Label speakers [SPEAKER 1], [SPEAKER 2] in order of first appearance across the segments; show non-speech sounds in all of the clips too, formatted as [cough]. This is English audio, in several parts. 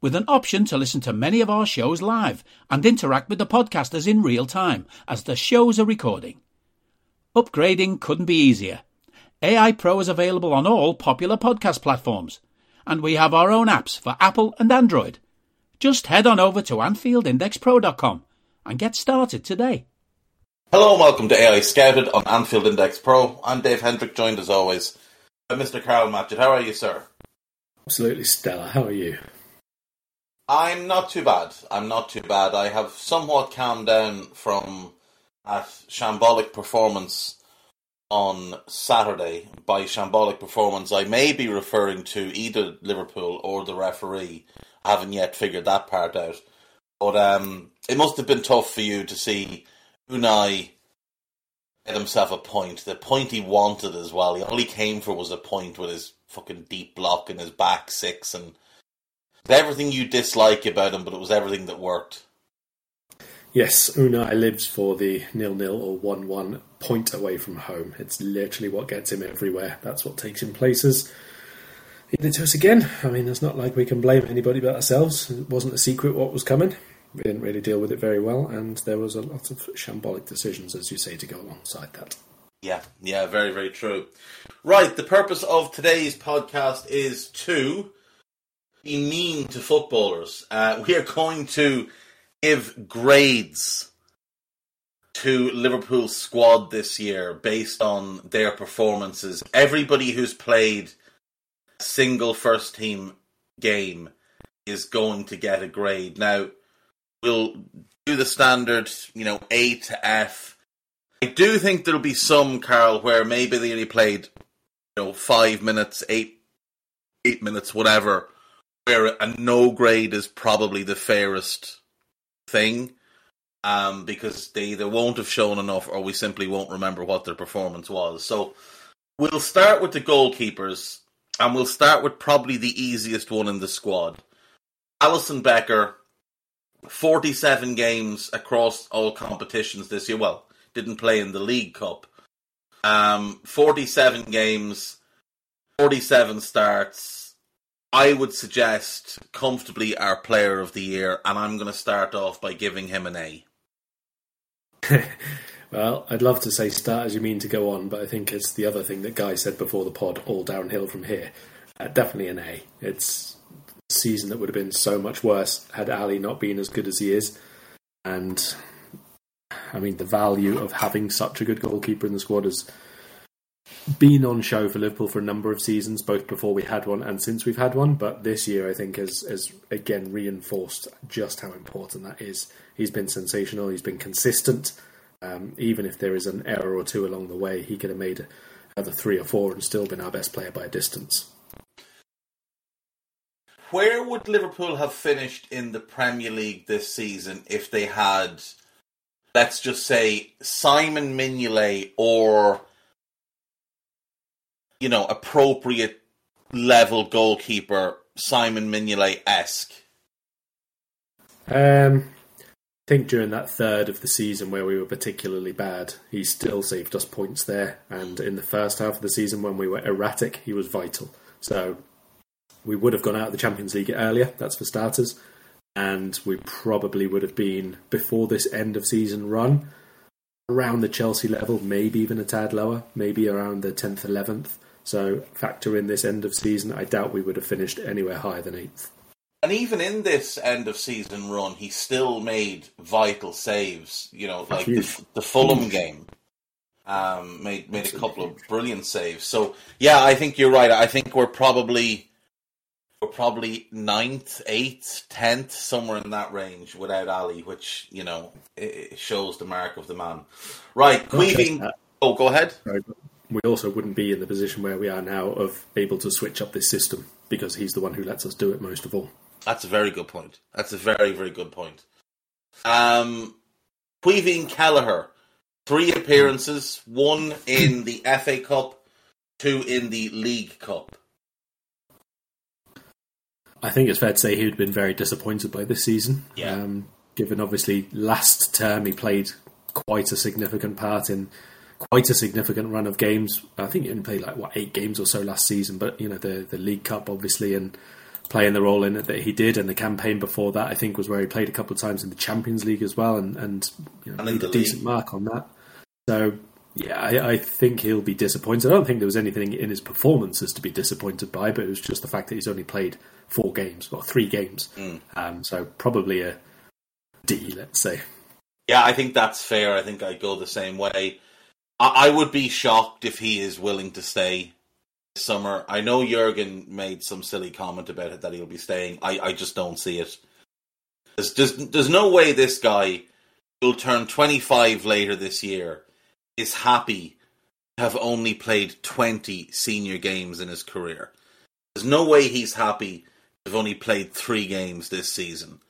[SPEAKER 1] with an option to listen to many of our shows live and interact with the podcasters in real time as the shows are recording. Upgrading couldn't be easier. AI Pro is available on all popular podcast platforms, and we have our own apps for Apple and Android. Just head on over to AnfieldIndexPro.com and get started today.
[SPEAKER 2] Hello and welcome to AEye Scouted on Anfield Index Pro. I'm Dave Hendrick, joined as always by Mr. Karl Matchett. How are you, sir?
[SPEAKER 3] Absolutely stellar. How are you?
[SPEAKER 2] I'm not too bad. I'm not too bad. I have somewhat calmed down from that shambolic performance on Saturday. By shambolic performance, I may be referring to either Liverpool or the referee. I haven't yet figured that part out. But um, it must have been tough for you to see Unai get himself a point. The point he wanted as well. He all he came for was a point with his fucking deep block and his back six and everything you dislike about him, but it was everything that worked.
[SPEAKER 3] Yes, Unai lives for the nil-nil or one-one point away from home. It's literally what gets him everywhere. That's what takes him places. He did it to us again. I mean, it's not like we can blame anybody but ourselves. It wasn't a secret what was coming. We didn't really deal with it very well, and there was a lot of shambolic decisions, as you say, to go alongside that.
[SPEAKER 2] Yeah, yeah, very, very true. Right, the purpose of today's podcast is to be mean to footballers. Uh, we are going to give grades to Liverpool's squad this year based on their performances. Everybody who's played a single first team game is going to get a grade. Now, we'll do the standard, you know, A to F. I do think there'll be some, Karl, where maybe they only played, you know, five minutes, eight, eight minutes, whatever where a no grade is probably the fairest thing um, because they either won't have shown enough or we simply won't remember what their performance was. So we'll start with the goalkeepers and we'll start with probably the easiest one in the squad. Alisson Becker, 47 games across all competitions this year. Well, didn't play in the League Cup. Um, 47 games, 47 starts, I would suggest comfortably our player of the year, and I'm going to start off by giving him an A. [laughs]
[SPEAKER 3] well, I'd love to say start as you mean to go on, but I think it's the other thing that Guy said before the pod, all downhill from here. Uh, definitely an A. It's a season that would have been so much worse had Ali not been as good as he is. And I mean, the value of having such a good goalkeeper in the squad is been on show for Liverpool for a number of seasons, both before we had one and since we've had one. But this year, I think, has, has again reinforced just how important that is. He's been sensational. He's been consistent. Um, even if there is an error or two along the way, he could have made another three or four and still been our best player by a distance.
[SPEAKER 2] Where would Liverpool have finished in the Premier League this season if they had, let's just say, Simon Mignolet or you know, appropriate level goalkeeper, Simon Mignolet esque?
[SPEAKER 3] Um, I think during that third of the season where we were particularly bad, he still saved us points there. And in the first half of the season when we were erratic, he was vital. So we would have gone out of the Champions League earlier, that's for starters. And we probably would have been, before this end of season run, around the Chelsea level, maybe even a tad lower, maybe around the 10th, 11th. So factor in this end of season, I doubt we would have finished anywhere higher than eighth.
[SPEAKER 2] And even in this end of season run, he still made vital saves. You know, like the, the Fulham game, um, made made a couple of brilliant saves. So yeah, I think you're right. I think we're probably we're probably ninth, eighth, tenth, somewhere in that range without Ali, which you know it shows the mark of the man. Right, Caoimhín. Oh, go ahead.
[SPEAKER 3] We also wouldn't be in the position where we are now of able to switch up this system because he's the one who lets us do it most of all.
[SPEAKER 2] That's a very good point. That's a very, very good point. Um, Caoimhín Kelleher, three appearances, one in the FA Cup, two in the League Cup.
[SPEAKER 3] I think it's fair to say he'd been very disappointed by this season.
[SPEAKER 2] Yeah.
[SPEAKER 3] Um, given obviously last term he played quite a significant part in quite a significant run of games. I think he only played like what eight games or so last season, but you know the the League Cup obviously and playing the role in it that he did, and the campaign before that I think was where he played a couple of times in the Champions League as well, and and, you know,
[SPEAKER 2] and
[SPEAKER 3] a decent mark on that. So yeah, I, I, think he'll be disappointed. I don't think there was anything in his performances to be disappointed by, but it was just the fact that he's only played four games or three games.
[SPEAKER 2] Mm.
[SPEAKER 3] Um, so probably a D, let's say.
[SPEAKER 2] Yeah, I think that's fair. I think I go the same way. I, I would be shocked if he is willing to stay this summer. I know Jurgen made some silly comment about it that he'll be staying. I, I just don't see it. There's, there's, there's no way this guy who'll turn 25 later this year is happy to have only played 20 senior games in his career. There's no way he's happy to have only played three games this season.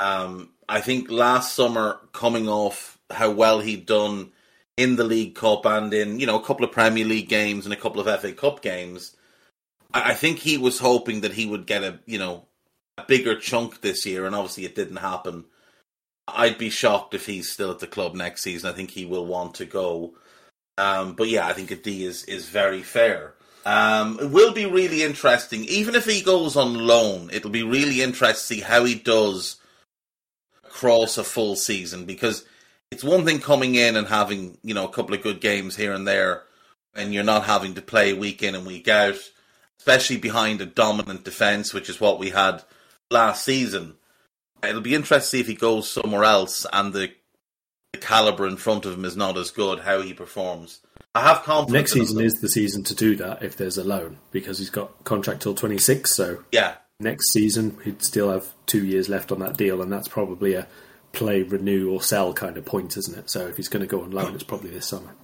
[SPEAKER 2] Um, I think last summer, coming off how well he'd done in the League Cup and in you know a couple of Premier League games and a couple of FA Cup games, I, think he was hoping that he would get a you know a bigger chunk this year, and obviously it didn't happen. I'd be shocked if he's still at the club next season. I think he will want to go. Um, but yeah, I think a D is is very fair. Um, it will be really interesting, even if he goes on loan. It'll be really interesting to see how he does across a full season because it's one thing coming in and having you know a couple of good games here and there, and you're not having to play week in and week out, especially behind a dominant defense, which is what we had last season. It'll be interesting to see if he goes somewhere else and the, the caliber in front of him is not as good. How he performs. I have confidence.
[SPEAKER 3] Next season is the season to do that if there's a loan because he's got contract till 26. So
[SPEAKER 2] yeah,
[SPEAKER 3] next season he'd still have two years left on that deal, and that's probably a play, renew, or sell kind of point, isn't it? So if he's going to go on loan, it's probably this summer.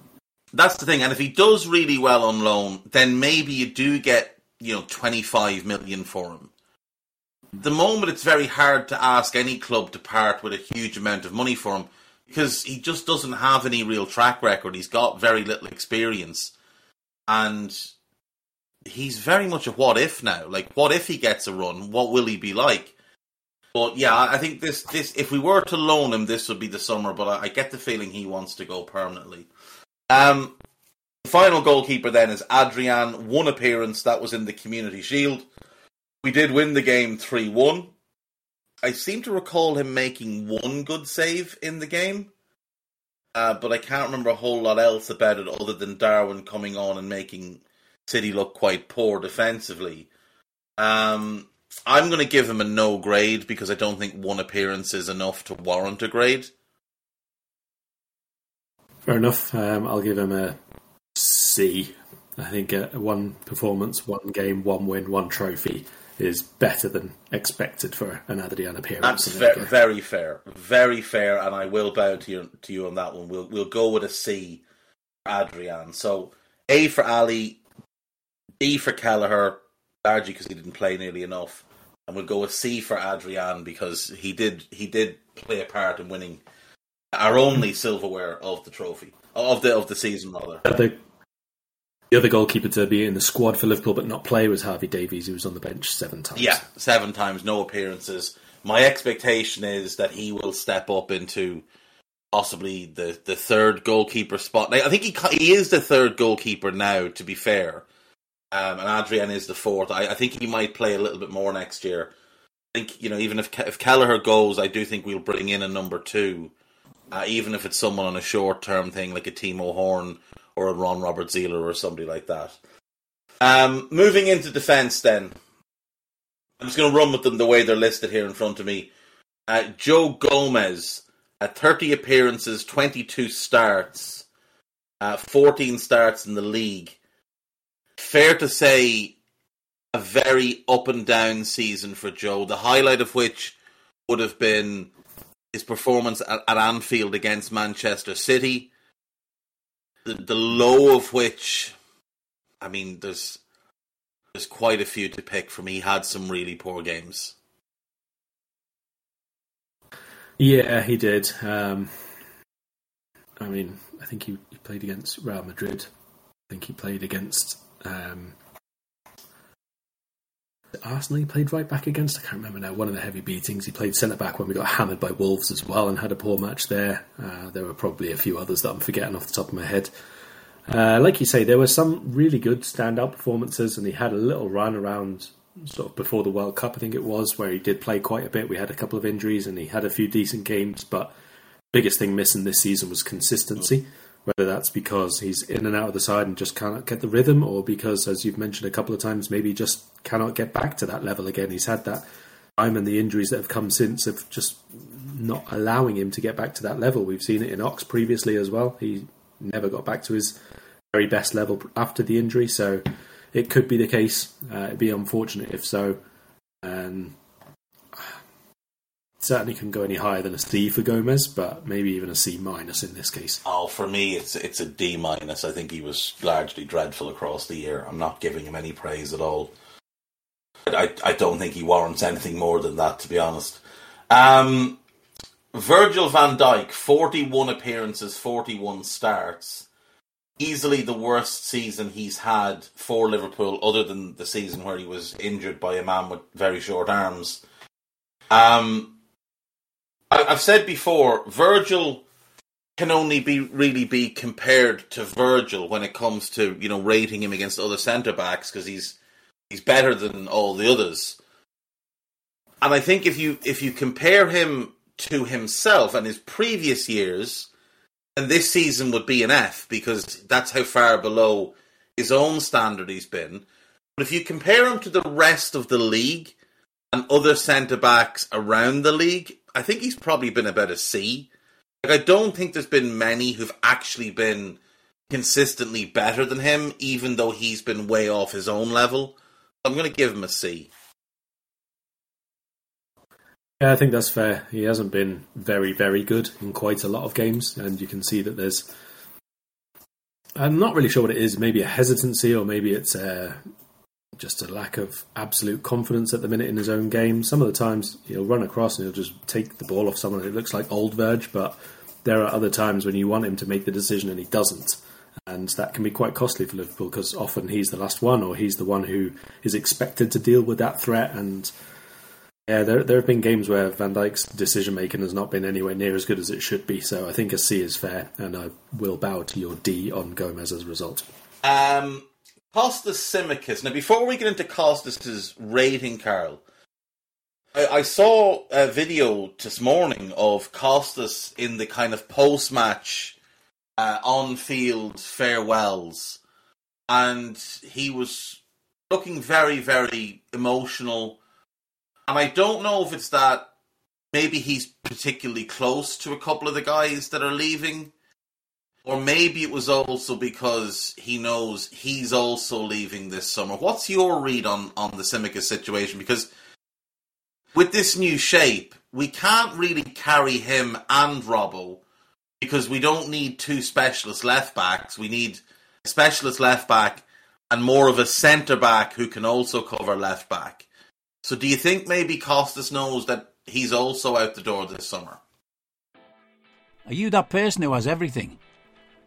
[SPEAKER 2] That's the thing, and if he does really well on loan, then maybe you do get you know 25 million for him the moment it's very hard to ask any club to part with a huge amount of money for him because he just doesn't have any real track record. He's got very little experience. And he's very much a what if now. Like, what if he gets a run? What will he be like? But yeah, I think this this if we were to loan him, this would be the summer. But I, I get the feeling he wants to go permanently. Um, the final goalkeeper then is Adrian. One appearance that was in the Community Shield. We did win the game 3 1. I seem to recall him making one good save in the game, uh, but I can't remember a whole lot else about it other than Darwin coming on and making City look quite poor defensively. Um, I'm going to give him a no grade because I don't think one appearance is enough to warrant a grade.
[SPEAKER 3] Fair enough. Um, I'll give him a C. I think uh, one performance, one game, one win, one trophy is better than expected for an Adrian appearance.
[SPEAKER 2] That's ve- very fair, very fair, and I will bow to you to you on that one. We'll we'll go with a C for Adrian. So A for Ali, B for Kelleher, largely because he didn't play nearly enough, and we'll go with C for Adrian because he did he did play a part in winning our only silverware of the trophy of the of the season rather.
[SPEAKER 3] The the other goalkeeper to be in the squad for Liverpool but not play was Harvey Davies, who was on the bench seven times.
[SPEAKER 2] Yeah, seven times, no appearances. My expectation is that he will step up into possibly the, the third goalkeeper spot. I think he he is the third goalkeeper now. To be fair, um, and Adrian is the fourth. I, I, think he might play a little bit more next year. I think you know even if if Kelleher goes, I do think we'll bring in a number two, uh, even if it's someone on a short term thing like a Timo Horn or a Ron Robert Zieler or somebody like that. Um, moving into defence, then. I'm just going to run with them the way they're listed here in front of me. Uh, Joe Gomez, uh, 30 appearances, 22 starts, uh, 14 starts in the league. Fair to say, a very up and down season for Joe. The highlight of which would have been his performance at, at Anfield against Manchester City. The, the low of which, I mean, there's there's quite a few to pick from. He had some really poor games.
[SPEAKER 3] Yeah, he did. Um, I mean, I think he, he, played against Real Madrid. I think he played against um, Arsenal. He played right back against. I can't remember now. One of the heavy beatings. He played centre back when we got hammered by Wolves as well, and had a poor match there. Uh, there were probably a few others that I'm forgetting off the top of my head. Uh, like you say, there were some really good standout performances, and he had a little run around sort of before the World Cup, I think it was, where he did play quite a bit. We had a couple of injuries, and he had a few decent games. But biggest thing missing this season was consistency. Whether that's because he's in and out of the side and just cannot get the rhythm, or because, as you've mentioned a couple of times, maybe just cannot get back to that level again. He's had that time, and the injuries that have come since have just not allowing him to get back to that level. We've seen it in Ox previously as well. He never got back to his very best level after the injury. So it could be the case. Uh, it'd be unfortunate if so. Um, certainly couldn't go any higher than a C for Gomez, but maybe even a C minus in this case.
[SPEAKER 2] Oh, for me, it's it's a D minus. I think he was largely dreadful across the year. I'm not giving him any praise at all. I I don't think he warrants anything more than that, to be honest. Um, Virgil van Dijk, 41 appearances, 41 starts easily the worst season he's had for Liverpool, other than the season where he was injured by a man with very short arms. Um, I, have said before, Virgil can only be really be compared to Virgil when it comes to you know rating him against other centre backs because he's he's better than all the others. And I think if you if you compare him to himself and his previous years, and this season would be an F because that's how far below his own standard he's been. But if you compare him to the rest of the league and other centre backs around the league, I think he's probably been about a C. Like I don't think there's been many who've actually been consistently better than him, even though he's been way off his own level. I'm going to give him a C.
[SPEAKER 3] Yeah, I think that's fair. He hasn't been very, very good in quite a lot of games, and you can see that there's. I'm not really sure what it is. Maybe a hesitancy, or maybe it's uh, just a lack of absolute confidence at the minute in his own game. Some of the times he'll run across and he'll just take the ball off someone. It looks like old Verge, but there are other times when you want him to make the decision and he doesn't. And that can be quite costly for Liverpool because often he's the last one or he's the one who is expected to deal with that threat. And yeah, there there have been games where Van Dijk's decision making has not been anywhere near as good as it should be. So I think a C is fair, and I will bow to your D on Gomez as a result.
[SPEAKER 2] Um, Kostas Tsimikas. Now, before we get into Kostas's rating, Karl, I, I, saw a video this morning of Costas in the kind of post match uh, on field farewells, and he was looking very, very emotional and I don't know if it's that maybe he's particularly close to a couple of the guys that are leaving. Or maybe it was also because he knows he's also leaving this summer. What's your read on, on the Tsimikas situation? Because with this new shape, we can't really carry him and Robbo because we don't need two specialist left backs. We need a specialist left back and more of a centre back who can also cover left back. So do you think maybe Costas knows that he's also out the door this summer?
[SPEAKER 1] Are you that person who has everything?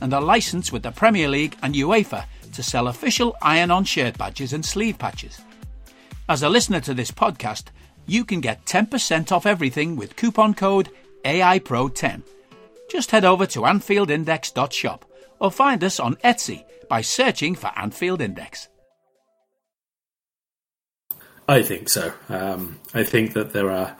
[SPEAKER 1] and are licensed with the Premier League and UEFA to sell official iron on shirt badges and sleeve patches. As a listener to this podcast, you can get 10% off everything with coupon code AIPRO10. Just head over to AnfieldIndex.shop or find us on Etsy by searching for Anfield Index.
[SPEAKER 3] I think so. Um, I think that there are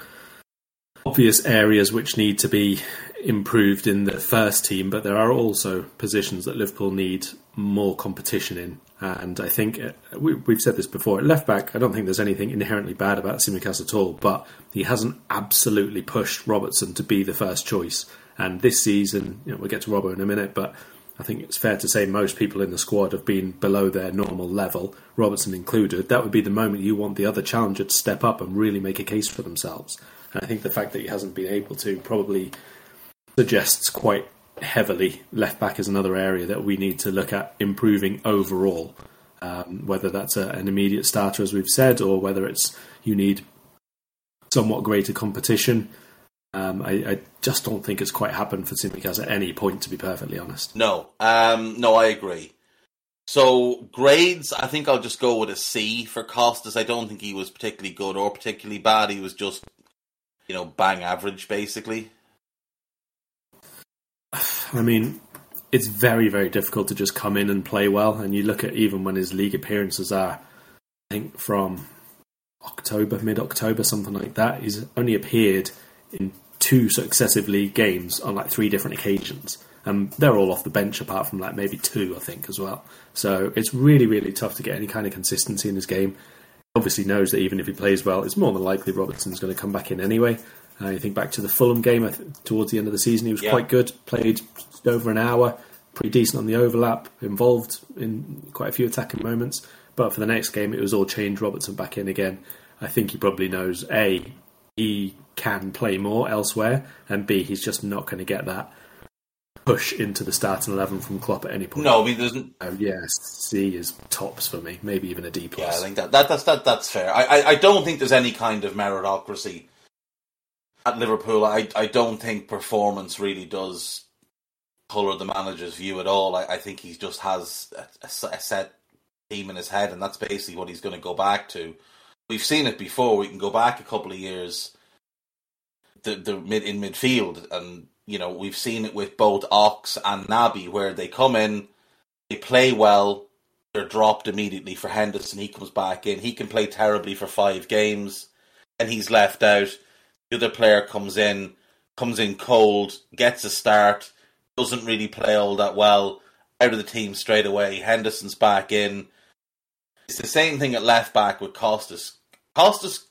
[SPEAKER 3] obvious areas which need to be improved in the first team, but there are also positions that Liverpool need more competition in. And I think uh, we, have said this before at left back. I don't think there's anything inherently bad about Tsimikas at all, but he hasn't absolutely pushed Robertson to be the first choice. And this season, you know, we'll get to Robbo in a minute, but I think it's fair to say most people in the squad have been below their normal level, Robertson included. That would be the moment you want the other challenger to step up and really make a case for themselves. And I think the fact that he hasn't been able to probably suggests quite heavily left back is another area that we need to look at improving overall. Um, whether that's a, an immediate starter, as we've said, or whether it's you need somewhat greater competition. Um, I, I, just don't think it's quite happened for Tsimikas at any point, to be perfectly honest.
[SPEAKER 2] No, um, no, I agree. So grades, I think I'll just go with a C for Costas. I don't think he was particularly good or particularly bad. He was just, you know, bang average, basically.
[SPEAKER 3] I mean, it's very, very difficult to just come in and play well. And you look at even when his league appearances are, I think from October, mid October, something like that. He's only appeared in two successive league games on like three different occasions. And they're all off the bench apart from like maybe two, I think, as well. So it's really, really tough to get any kind of consistency in his game. Obviously knows that even if he plays well, it's more than likely Robertson's going to come back in anyway. Uh, you think back to the Fulham game towards the end of the season, he was yeah. quite good, played over an hour, pretty decent on the overlap, involved in quite a few attacking moments. But for the next game, it was all change Robertson back in again. I think he probably knows A, he can play more elsewhere, and B, he's just not going to get that push into the starting eleven from Klopp at any point.
[SPEAKER 2] No, I mean, doesn't.
[SPEAKER 3] Oh, yes, C is tops for me, maybe even a D plus.
[SPEAKER 2] Yeah, I think that, that that's that, that's fair. I, I, I don't think there's any kind of meritocracy at Liverpool. I I don't think performance really does colour the manager's view at all. I, I think he just has a, a, a set team in his head, and that's basically what he's going to go back to. We've seen it before. We can go back a couple of years the the mid in midfield, and you know we've seen it with both Ox and Naby, where they come in, they play well, they're dropped immediately for Henderson. He comes back in, he can play terribly for five games, and he's left out. The other player comes in, comes in cold, gets a start, doesn't really play all that well, out of the team straight away. Henderson's back in. It's the same thing at left back with Costas. Costas,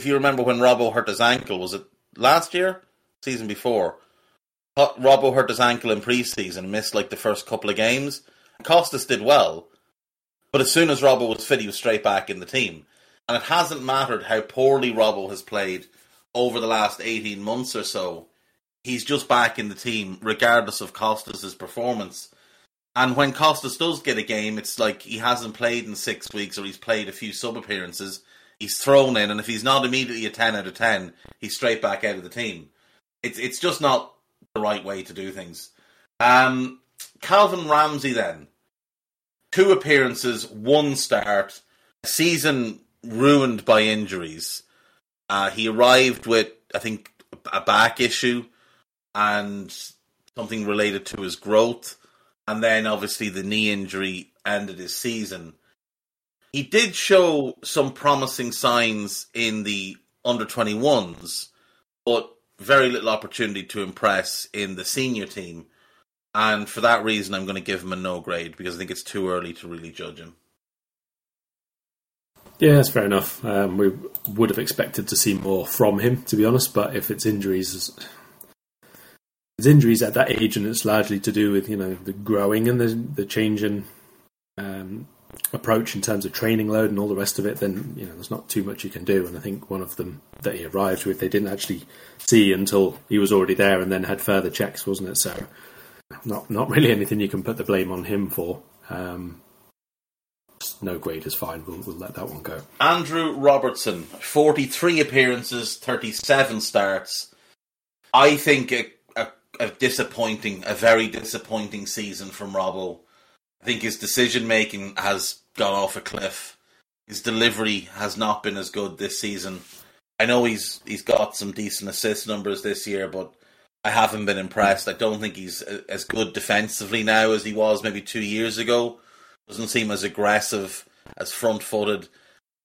[SPEAKER 2] if you remember when Robbo hurt his ankle, was it last year, season before, Robbo hurt his ankle in preseason, missed like the first couple of games. Costas did well, but as soon as Robbo was fit, he was straight back in the team. And it hasn't mattered how poorly Robbo has played over the last 18 months or so. He's just back in the team, regardless of Costas' performance. And when Costas does get a game, it's like he hasn't played in six weeks or he's played a few sub appearances he's thrown in, and if he's not immediately a ten out of ten, he's straight back out of the team. It's it's just not the right way to do things. Um, Calvin Ramsey then, two appearances, one start, season ruined by injuries. Uh, he arrived with I think a back issue and something related to his growth, and then obviously the knee injury ended his season. He did show some promising signs in the under 21s, but very little opportunity to impress in the senior team. And for that reason, I'm going to give him a no grade because I think it's too early to really judge him.
[SPEAKER 3] Yeah, that's fair enough. Um, we would have expected to see more from him, to be honest. But if it's injuries, it's injuries at that age, and it's largely to do with you know the growing and the the change in um, approach in terms of training load and all the rest of it, then you know there's not too much you can do. And I think one of them that he arrived with, they didn't actually see until he was already there, and then had further checks, wasn't it? So not not really anything you can put the blame on him for. Um, no grade is fine. We'll, we'll let that one go.
[SPEAKER 2] Andrew Robertson, 43 appearances, 37 starts. I think a, a, a disappointing, a very disappointing season from Robbo. I think his decision making has gone off a cliff. His delivery has not been as good this season. I know he's he's got some decent assist numbers this year, but I haven't been impressed. I don't think he's uh, as good defensively now as he was maybe two years ago. Doesn't seem as aggressive, as front footed,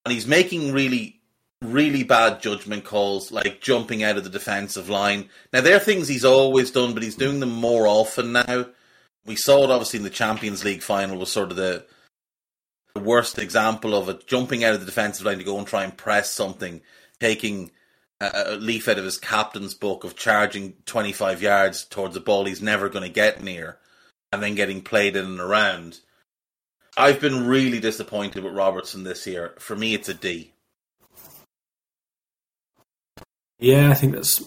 [SPEAKER 2] and he's making really, really bad judgment calls, like jumping out of the defensive line. Now there are things he's always done, but he's doing them more often now. We saw it obviously in the Champions League final was sort of the the worst example of it, jumping out of the defensive line to go and try and press something, taking a, leaf out of his captain's book of charging 25 yards towards a ball he's never going to get near, and then getting played in and around. I've been really disappointed with Robertson this year. For me, it's a D.
[SPEAKER 3] Yeah, I think that's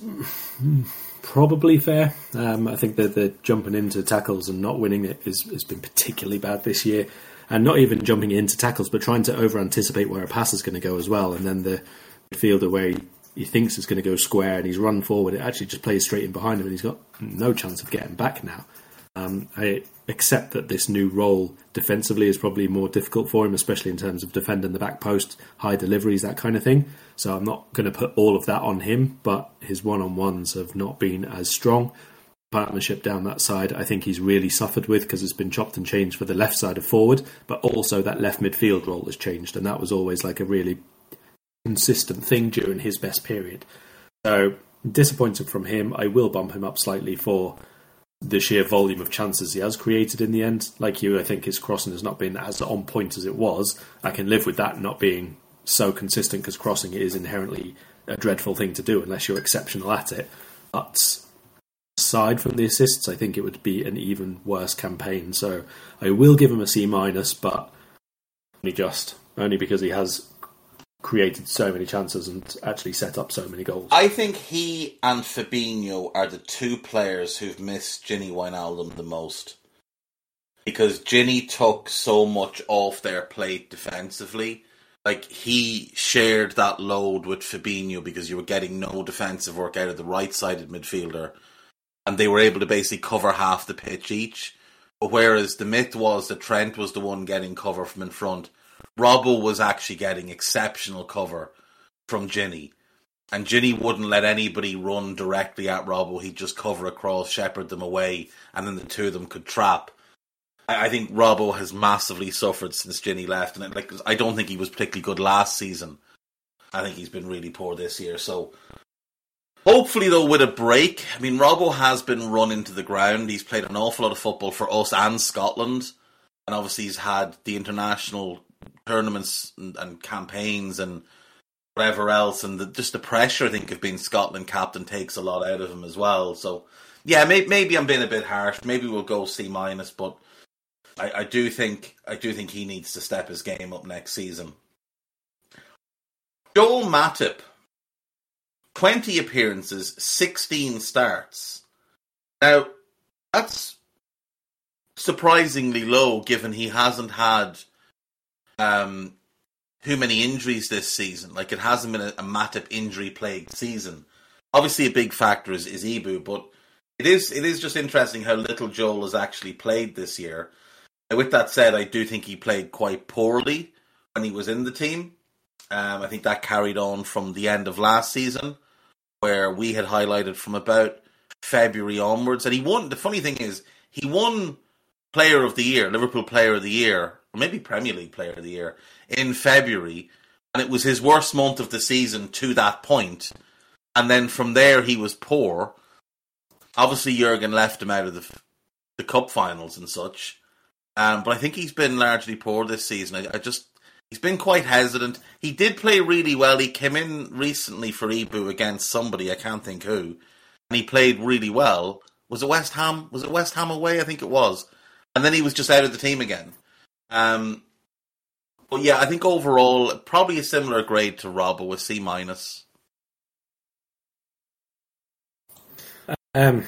[SPEAKER 3] probably fair. Um, I think that the jumping into tackles and not winning it has been particularly bad this year and not even jumping into tackles, but trying to over anticipate where a pass is going to go as well. And then the fielder where he, he thinks it's going to go square and he's run forward, it actually just plays straight in behind him, and he's got no chance of getting back now. Um, I accept that this new role defensively is probably more difficult for him, especially in terms of defending the back post, high deliveries, that kind of thing. So I'm not going to put all of that on him, but his one on ones have not been as strong partnership down that side, I think he's really suffered with because it's been chopped and changed for the left side of forward, but also that left midfield role has changed, and that was always like a really consistent thing during his best period. So disappointed from him. I will bump him up slightly for the sheer volume of chances he has created in the end. Like you, I think his crossing has not been as on point as it was. I can live with that not being so consistent because crossing is inherently a dreadful thing to do unless you're exceptional at it. But aside from the assists, I think it would be an even worse campaign. So I will give him a C minus, but only just only because he has created so many chances and actually set up so many goals.
[SPEAKER 2] I think he and Fabinho are the two players who've missed Gini Wijnaldum the most. Because Gini took so much off their plate defensively. Like he shared that load with Fabinho because you were getting no defensive work out of the right sided midfielder and they were able to basically cover half the pitch each. Whereas the myth was that Trent was the one getting cover from in front, Robbo was actually getting exceptional cover from Gini. And Gini wouldn't let anybody run directly at Robbo. He'd just cover across, shepherd them away, and then the two of them could trap. I think Robbo has massively suffered since Gini left, and like I don't think he was particularly good last season. I think he's been really poor this year. So Hopefully, though, with a break. I mean, Robbo has been run into the ground. He's played an awful lot of football for us and Scotland. And obviously, he's had the international tournaments and, and campaigns and whatever else. And the, just the pressure, I think, of being Scotland captain takes a lot out of him as well. So, yeah, may, maybe I'm being a bit harsh. Maybe we'll go C minus, but I, I do think I do think he needs to step his game up next season. Joel Matip 20 appearances, 16 starts. Now, that's surprisingly low given he hasn't had um, too many injuries this season. Like, it hasn't been a, a Matip injury plagued season. Obviously, a big factor is, is Ibou, but it is it is just interesting how little Joel has actually played this year. Now, with that said, I do think he played quite poorly when he was in the team. Um, I think that carried on from the end of last season where we had highlighted from about February onwards. And he won. The funny thing is, he won Player of the Year, Liverpool Player of the Year, or maybe Premier League Player of the Year in February. And it was his worst month of the season to that point. And then from there, he was poor. Obviously, Jurgen left him out of the, the cup finals and such. Um, but I think he's been largely poor this season. I, I just He's been quite hesitant. He did play really well. He came in recently for Ibou against somebody, I can't think who, and he played really well. Was it West Ham? Was it West Ham away? I think it was. And then he was just out of the team again. Um, but yeah, I think overall, probably a similar grade to Rob, but with C minus.
[SPEAKER 3] Um,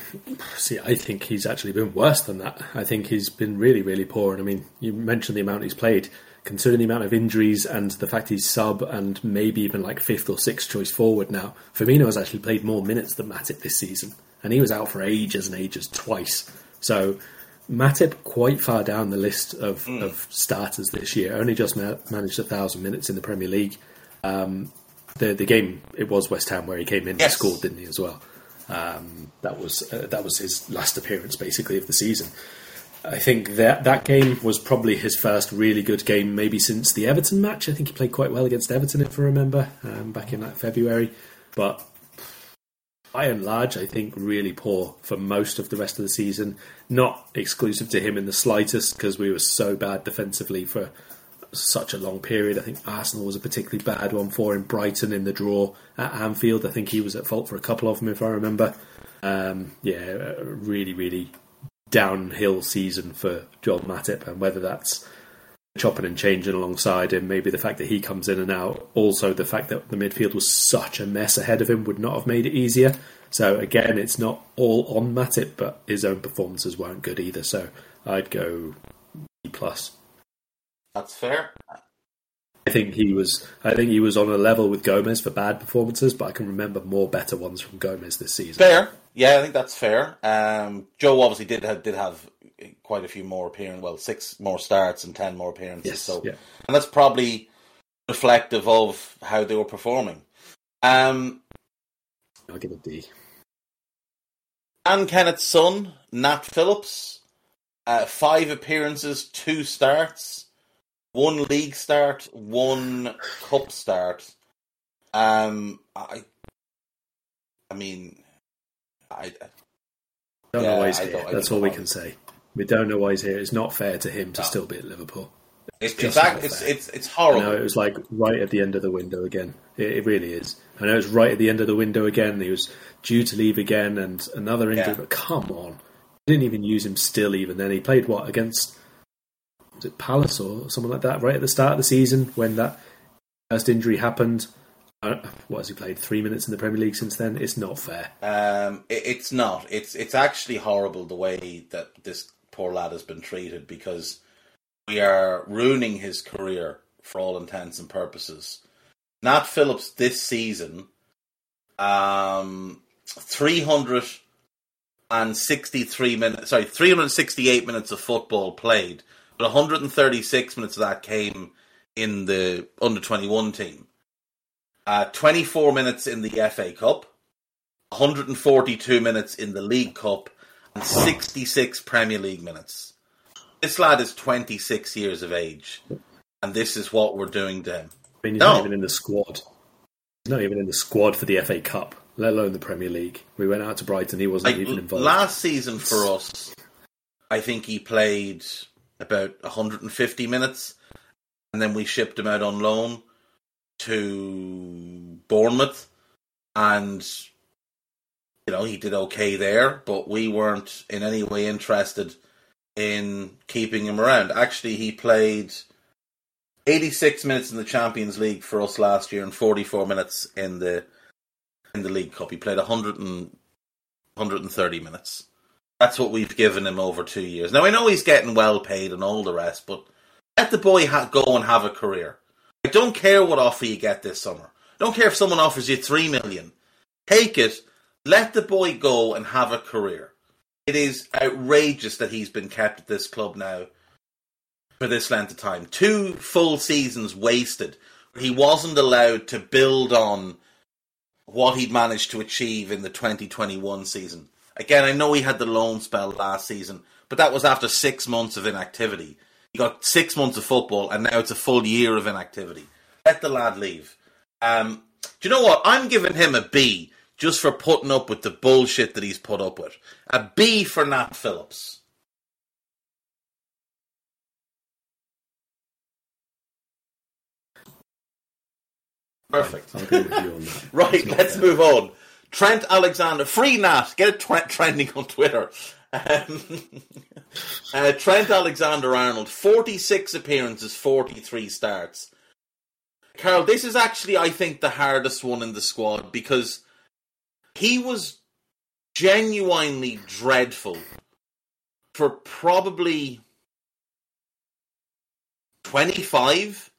[SPEAKER 3] see, I think he's actually been worse than that. I think he's been really, really poor. And I mean, you mentioned the amount he's played considering the amount of injuries and the fact he's sub and maybe even like fifth or sixth choice forward now, Firmino has actually played more minutes than Matip this season, and he was out for ages and ages twice. So Matip quite far down the list of, mm. of starters this year. Only just ma- managed a thousand minutes in the Premier League. Um, the the game it was West Ham where he came in
[SPEAKER 2] Yes.
[SPEAKER 3] and scored, didn't he as well? Um, that was uh, that was his last appearance basically of the season. I think that that game was probably his first really good game, maybe since the Everton match. I think he played quite well against Everton, if I remember, um, back in like February. But by and large, I think really poor for most of the rest of the season. Not exclusive to him in the slightest, because we were so bad defensively for such a long period. I think Arsenal was a particularly bad one for him. Brighton in the draw at Anfield, I think he was at fault for a couple of them, if I remember. Um, yeah, really, really downhill season for John Matip, and whether that's chopping and changing alongside him, maybe the fact that he comes in and out, also the fact that the midfield was such a mess ahead of him would not have made it easier. So again, it's not all on Matip, but his own performances weren't good either. So I'd go B plus.
[SPEAKER 2] That's fair.
[SPEAKER 3] I think he was. I think he was on a level with Gomez for bad performances, but I can remember more better ones from Gomez this season.
[SPEAKER 2] Fair. Yeah, I think that's fair. Um, Joe obviously did have, did have quite a few more appearances. Well, six more starts and ten more appearances.
[SPEAKER 3] Yes,
[SPEAKER 2] so,
[SPEAKER 3] yeah.
[SPEAKER 2] and that's probably reflective of how they were performing. Um,
[SPEAKER 3] I'll give a D.
[SPEAKER 2] And Kenneth's son, Nat Phillips, uh, five appearances, two starts, one league start, one cup start. Um, I, I mean, I,
[SPEAKER 3] Don't
[SPEAKER 2] Yeah,
[SPEAKER 3] know why he's
[SPEAKER 2] I
[SPEAKER 3] here. That's all we can say. We don't know why he's here. It's not fair to him to
[SPEAKER 2] No.
[SPEAKER 3] still be at Liverpool.
[SPEAKER 2] it's it's, act-
[SPEAKER 3] not
[SPEAKER 2] it's it's it's
[SPEAKER 3] I
[SPEAKER 2] horrible.
[SPEAKER 3] know it was like right at the end of the window again. It, it really is. I know it's right at the end of the window again. He was due to leave again, and another injury.
[SPEAKER 2] Yeah.
[SPEAKER 3] But come on, didn't even use him still. Even then, he played what against was it Palace or someone like that right at the start of the season when that first injury happened. What has he played? Three minutes in the Premier League since then. It's not fair.
[SPEAKER 2] Um, it, it's not. It's it's actually horrible the way that this poor lad has been treated because we are ruining his career for all intents and purposes. Nat Phillips this season, um, three hundred and sixty-three minutes. Sorry, three hundred sixty-eight minutes of football played, but one hundred and thirty-six minutes of that came in the under twenty-one team. Uh, twenty-four minutes in the FA Cup. 142 minutes in the League Cup and 66 Premier League minutes. This lad is 26 years of age, and this is what we're doing to him.
[SPEAKER 3] I mean, he's
[SPEAKER 2] No.
[SPEAKER 3] not even in the squad. He's not even in the squad for the FA Cup, let alone the Premier League. We went out to Brighton. He wasn't
[SPEAKER 2] Like
[SPEAKER 3] even involved.
[SPEAKER 2] last season for us, I think he played about 150 minutes, and then we shipped him out on loan to Bournemouth, and you know he did okay there, but we weren't in any way interested in keeping him around. Actually, he played 86 minutes in the Champions League for us last year and 44 minutes in the in the League Cup. He played 100 and 130 minutes. That's what we've given him over two years. Now I know he's getting well paid and all the rest, but let the boy ha- go and have a career. I don't care what offer you get this summer. I don't care if someone offers you three million. Take it. Let the boy go and have a career. It is outrageous that he's been kept at this club now for this length of time. Two full seasons wasted. He wasn't allowed to build on what he'd managed to achieve in the 2021 season. Again, I know he had the loan spell last season, but that was after six months of inactivity. He got six months of football, and now it's a full year of inactivity. Let the lad leave. Um, do you know what? I'm giving him a B just for putting up with the bullshit that he's put up with. A B for Nat Phillips. Perfect.
[SPEAKER 3] I'll with you on that. [laughs]
[SPEAKER 2] Right, let's move on. Trent Alexander, free Nat, get it tw- trending on Twitter. Um, [laughs] uh, Trent Alexander Arnold, 46 appearances, 43 starts. Karl, this is actually, I think, the hardest one in the squad because he was genuinely dreadful for probably 25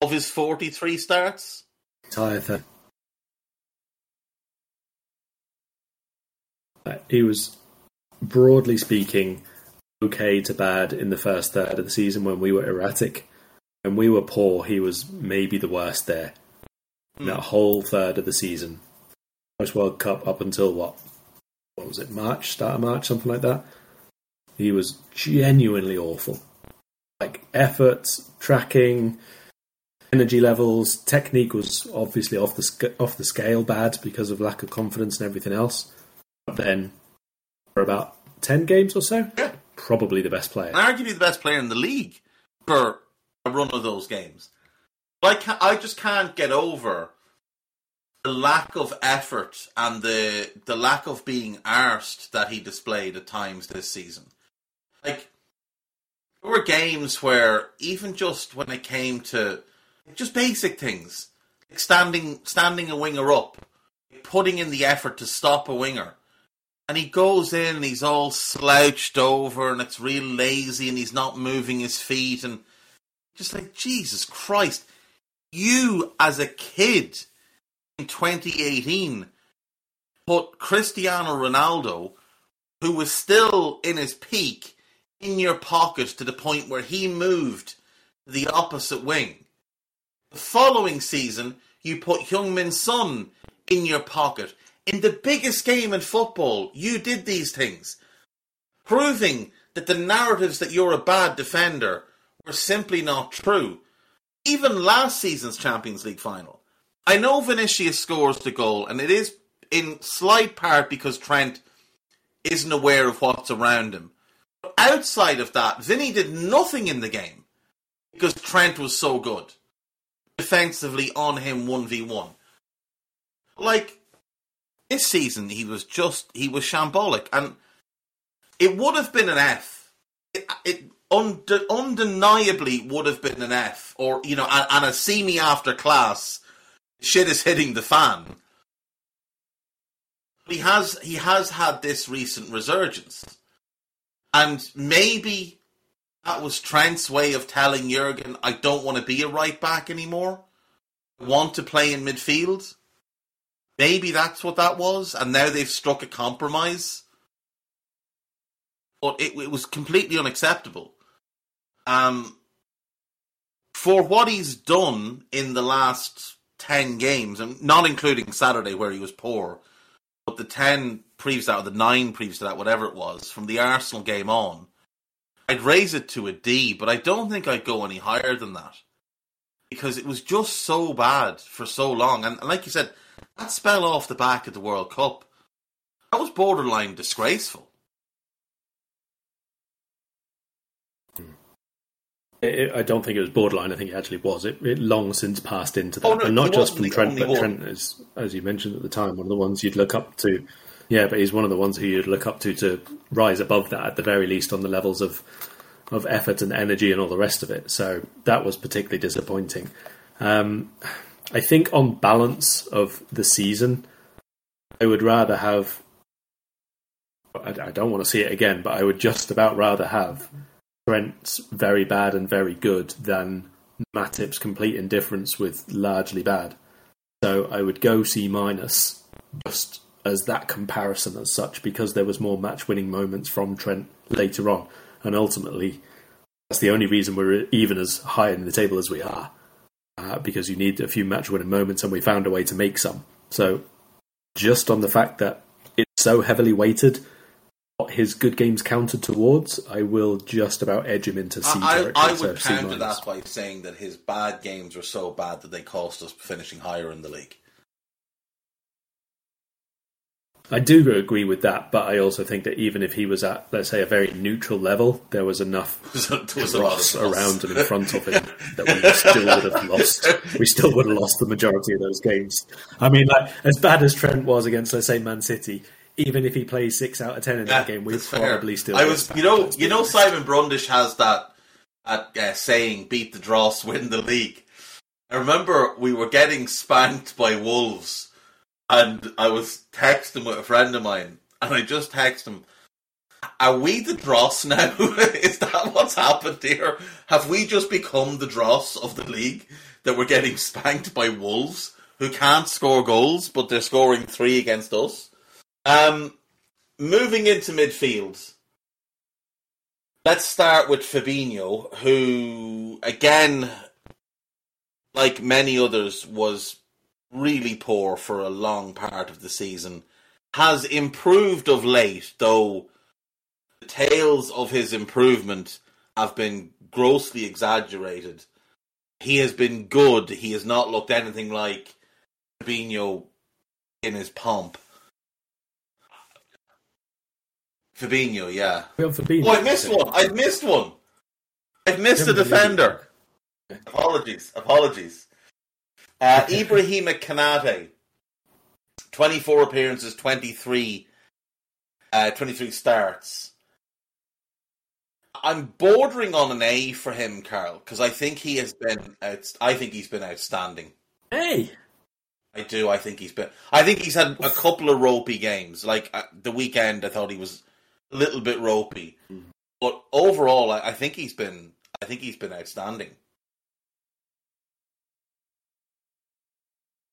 [SPEAKER 2] of his 43 starts.
[SPEAKER 3] entire He was, broadly speaking, okay to bad in the first third of the season when we were erratic. When we were poor, he was maybe the worst there. in that whole third of the season. Post World Cup up until what? What was it? March, start of March, something like that. He was genuinely awful. Like efforts, tracking, energy levels, technique was obviously off the sc- off the scale bad because of lack of confidence and everything else. But then, for about ten games or so,
[SPEAKER 2] Yeah.
[SPEAKER 3] probably the best player.
[SPEAKER 2] I and arguably the best player in the league for a run of those games. Can't, I just can't get over the lack of effort and the the lack of being arsed that he displayed at times this season. Like there were games where even just when it came to just basic things, like standing standing a winger up, putting in the effort to stop a winger, and he goes in and he's all slouched over and it's real lazy and he's not moving his feet and just like Jesus Christ, you as a kid in 2018 put Cristiano Ronaldo, who was still in his peak, in your pocket to the point where he moved the opposite wing. The following season, you put Heung-Min Son in your pocket. In the biggest game in football, you did these things, proving that the narratives that you're a bad defender were simply not true. Even last season's Champions League final, I know Vinicius scores the goal, and it is in slight part because Trent isn't aware of what's around him. But outside of that, Vinny did nothing in the game because Trent was so good defensively on him 1v1. Like, this season, he was just, he was shambolic. And it would have been an F. It, it unde- undeniably would have been an F. Or, you know, and, and a see me after class, shit is hitting the fan. He has, he has had this recent resurgence. And maybe that was Trent's way of telling Jurgen, I don't want to be a right back anymore. I want to play in midfield. Maybe that's what that was, and now they've struck a compromise. But it, it was completely unacceptable. Um, for what he's done in the last 10 games, and not including Saturday where he was poor, but the 10 previous or the 9 previous to that, whatever it was, from the Arsenal game on, I'd raise it to a D, but I don't think I'd go any higher than that. Because it was just so bad for so long. And, and like you said, that spell off the back of the World Cup, that was borderline disgraceful.
[SPEAKER 3] It, I don't think it was borderline. I think it actually was. It, it long since passed into that,
[SPEAKER 2] Oh, no,
[SPEAKER 3] and not just from Trent, but
[SPEAKER 2] one.
[SPEAKER 3] Trent is, as you mentioned at the time, one of the ones you'd look up to. Yeah, but he's one of the ones who you'd look up to to rise above that at the very least on the levels of of effort and energy and all the rest of it. So that was particularly disappointing. Um, I think on balance of the season, I would rather have. I, I don't want to see it again, but I would just about rather have Trent's very bad and very good than Matip's complete indifference with largely bad. So I would go C minus just as that comparison as such because there was more match winning moments from Trent later on. And ultimately that's the only reason we're even as high in the table as we are. Uh, because you need a few match winning moments and we found a way to make some. So just on the fact that it's so heavily weighted what his good games counted towards, I will just about edge him into C
[SPEAKER 2] I. I
[SPEAKER 3] so
[SPEAKER 2] would counter that by saying that his bad games were so bad that they cost us finishing higher in the league.
[SPEAKER 3] I do agree with that, but I also think that even if he was at, let's say, a very neutral level, there was enough [laughs]
[SPEAKER 2] there was a
[SPEAKER 3] dross around and in front of him that we still would have lost. We still would have lost the majority of those games. I mean, like as bad as Trent was against, let's say, Man City, even if he plays six out of ten in that game, we
[SPEAKER 2] that's fair.
[SPEAKER 3] probably still.
[SPEAKER 2] I was, you know, you know. Simon Brundish has that, that uh, saying, "Beat the dross, [laughs] win the league." I remember we were getting spanked by Wolves, and I was texting with a friend of mine, and I just texted him, "Are we the dross now? [laughs] Is that what's happened here? Have we just become the dross of the league that we're getting spanked by Wolves, who can't score goals, but they're scoring three against us?" Um, moving into midfield, let's start with Fabinho, who again, like many others, was really poor for a long part of the season. Has improved of late, though the tales of his improvement have been grossly exaggerated. He has been good. He has not looked anything like Fabinho in his pomp. Fabinho, yeah.
[SPEAKER 3] Fabinho.
[SPEAKER 2] Oh, I missed one. I missed one. I've missed a defender. Apologies. Apologies. Uh, [laughs] Ibrahima Konaté. 24 appearances, 23, uh, 23 starts. I'm bordering on an A for him, Karl, because I think he has been. Out, I think he's been outstanding.
[SPEAKER 3] Hey,
[SPEAKER 2] I do. I think he's been. I think he's had a couple of ropey games. Like uh, the weekend, I thought he was a little bit ropey,
[SPEAKER 3] Mm-hmm.
[SPEAKER 2] but overall, I, I think he's been. I think he's been outstanding.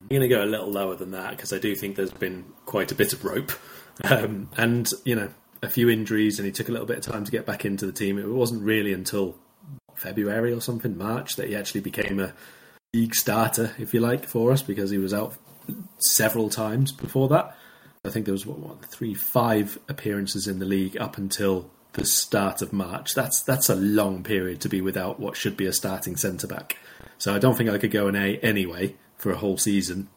[SPEAKER 3] I'm going to go a little lower than that because I do think there's been quite a bit of rope, um, and you know a few injuries, and he took a little bit of time to get back into the team. It wasn't really until February or something, March, that he actually became a league starter, if you like, for us because he was out several times before that. I think there was what, what three, five appearances in the league up until the start of March. That's that's a long period to be without what should be a starting centre back. So I don't think I could go an A anyway for a whole season.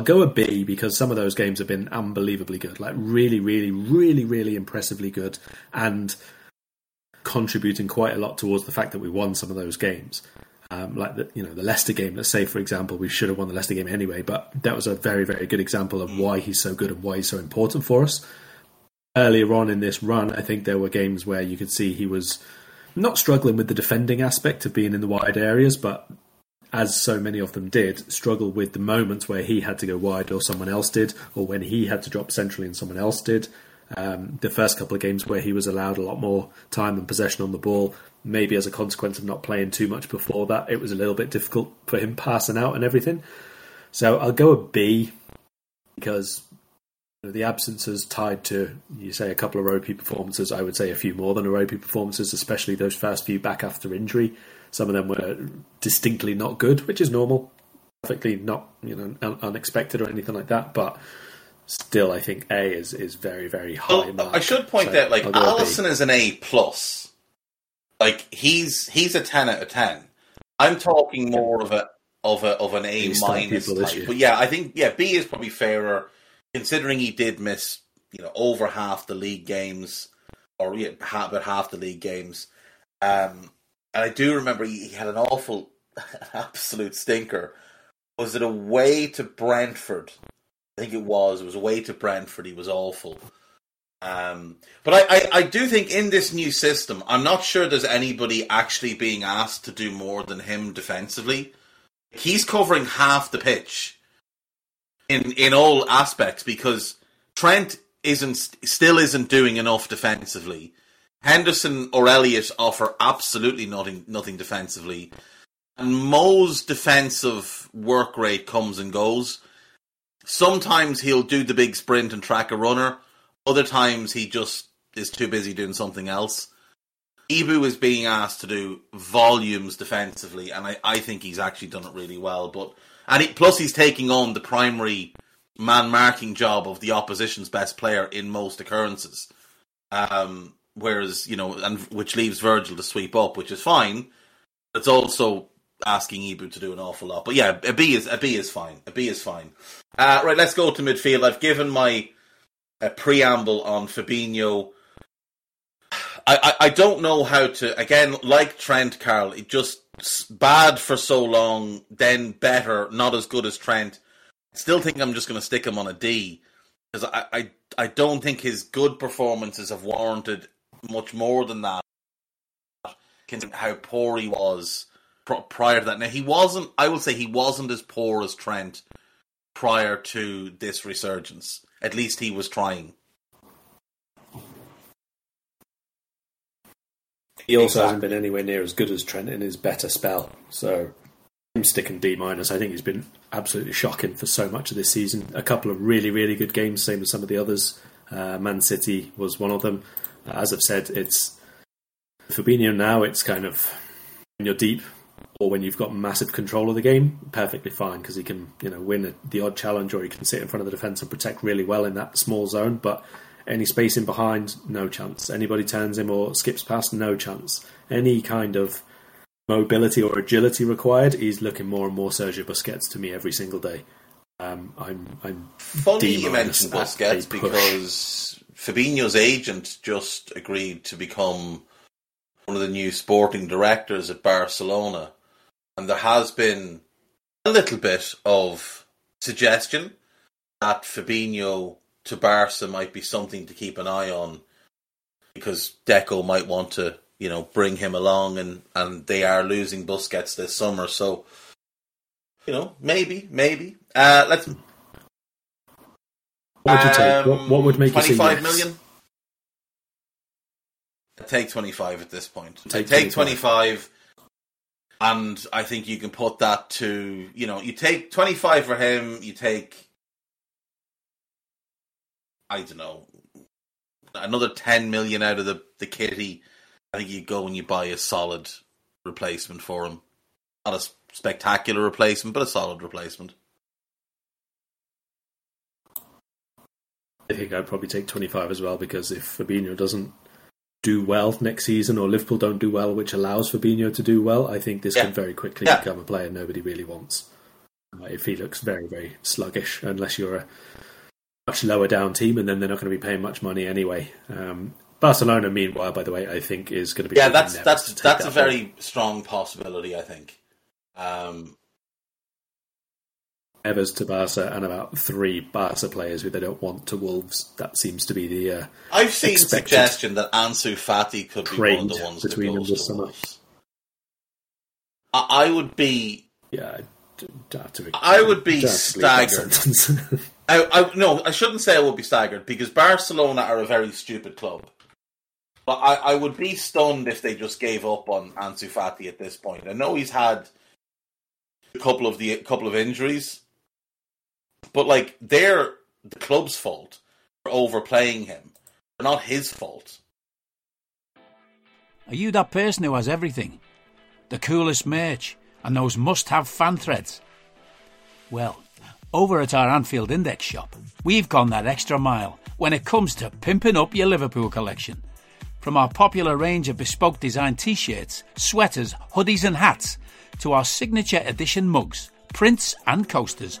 [SPEAKER 3] I'll go a B because some of those games have been unbelievably good, like really, really, really, really impressively good, and contributing quite a lot towards the fact that we won some of those games. Um, like the you know the Leicester game. Let's say, for example, we should have won the Leicester game anyway, but that was a very very good example of why he's so good and why he's so important for us. Earlier on in this run, I think there were games where you could see he was not struggling with the defending aspect of being in the wide areas, but as so many of them did, struggle with the moments where he had to go wide or someone else did, or when he had to drop centrally and someone else did. Um, the first couple of games where he was allowed a lot more time and possession on the ball, maybe as a consequence of not playing too much before that, it was a little bit difficult for him passing out and everything. So I'll go a B because you know, the absences tied to, you say, a couple of ropey performances. I would say a few more than a ropey performances, especially those first few back after injury. Some of them were distinctly not good, which is normal, perfectly not you know un- unexpected or anything like that. But still, I think A is is very very high.
[SPEAKER 2] Well. I should point
[SPEAKER 3] So
[SPEAKER 2] out, like
[SPEAKER 3] I'll go a B.
[SPEAKER 2] Alisson is an A plus. Like he's he's a ten out of ten. I'm talking more of a of a of an A minus type. But yeah, I think yeah B is probably fairer, considering he did miss you know over half the league games, or yeah, about half the league games. Um, and I do remember he, had an awful, [laughs] absolute stinker. Was it away to Brentford? I think it was. It was away to Brentford. He was awful. Um, but I, I, I do think in this new system, I'm not sure there's anybody actually being asked to do more than him defensively. He's covering half the pitch in in all aspects because Trent isn't still isn't doing enough defensively. Henderson or Elliott offer absolutely nothing nothing defensively. And Mo's defensive work rate comes and goes. Sometimes he'll do the big sprint and track a runner. Other times he just is too busy doing something else. Ibu is being asked to do volumes defensively, and I, I think he's actually done it really well. But and he, plus he's taking on the primary man marking job of the opposition's best player in most occurrences. Um, whereas you know, and which leaves Virgil to sweep up, which is fine. It's also asking Ibu to do an awful lot. But yeah, a B is a B is fine. A B is fine. Uh, right, let's go to midfield. I've given my uh, preamble on Fabinho. I, I, I don't know how to again like Trent Karl. It just bad for so long, then better, not as good as Trent. Still think I'm just going to stick him on a D because I, I I don't think his good performances have warranted much more than that. Considering how poor he was pr- prior to that. Now he wasn't. I will say he wasn't as poor as Trent prior to this resurgence. At least he was trying.
[SPEAKER 3] He also
[SPEAKER 2] Exactly.
[SPEAKER 3] hasn't been anywhere near as good as Trent in his better spell. So I'm sticking D minus. I think he's been absolutely shocking for so much of this season. A couple of really, really good games, same as some of the others. Uh, Man City was one of them. As I've said, it's Fabinho now. It's kind of when you're deep or when you've got massive control of the game, perfectly fine because he can, you know, win a, the odd challenge or he can sit in front of the defence and protect really well in that small zone. But any space in behind, no chance. Anybody turns him or skips past, no chance. Any kind of mobility or agility required, he's looking more and more Sergio Busquets to me every single day. Um, I'm, I'm
[SPEAKER 2] funny you mentioned Busquets because Fabinho's agent just agreed to become one of the new sporting directors at Barcelona and there has been a little bit of suggestion that Fabinho to Barca might be something to keep an eye on because Deco might want to, you know, bring him along and, and they are losing Busquets this summer. So, you know, maybe, maybe. Uh, let's.
[SPEAKER 3] What would you take? What, what would make you say um, yes?
[SPEAKER 2] million? take 25 at this point. Take, take 25. 25 and I think you can put that to, you know, you take 25 for him, you take, I don't know, another 10 million out of the, the kitty. I think you go and you buy a solid replacement for him. Not a spectacular replacement, but a solid replacement.
[SPEAKER 3] I think I'd probably take 25 as well because if Fabinho doesn't do well next season or Liverpool don't do well, which allows Fabinho to do well, I think this yeah. can very quickly yeah. become a player nobody really wants. Uh, if he looks very, very sluggish, unless you're a much lower down team, and then they're not going to be paying much money anyway. Um, Barcelona, meanwhile, by the way, I think is going to be
[SPEAKER 2] yeah. That's that's that's that a very strong possibility. I think. Um,
[SPEAKER 3] Evers to Barca and about three Barca players who they don't want to Wolves. That seems to be the. Uh,
[SPEAKER 2] I've seen suggestion that Ansu Fati could be one of the ones between them this summer. I, I, would be.
[SPEAKER 3] Yeah,
[SPEAKER 2] I would be staggered. [laughs] I, I, no, I shouldn't say I would be staggered because Barcelona are a very stupid club. But I, I would be stunned if they just gave up on Ansu Fati at this point. I know he's had a couple of the couple of injuries, but like they're the club's fault for overplaying him. They're not his fault.
[SPEAKER 1] Are you that person who has everything? The coolest merch and those must have fan threads? Well, over at our Anfield Index shop, we've gone that extra mile when it comes to pimping up your Liverpool collection. From our popular range of bespoke design t shirts, sweaters, hoodies, and hats, to our signature edition mugs, prints, and coasters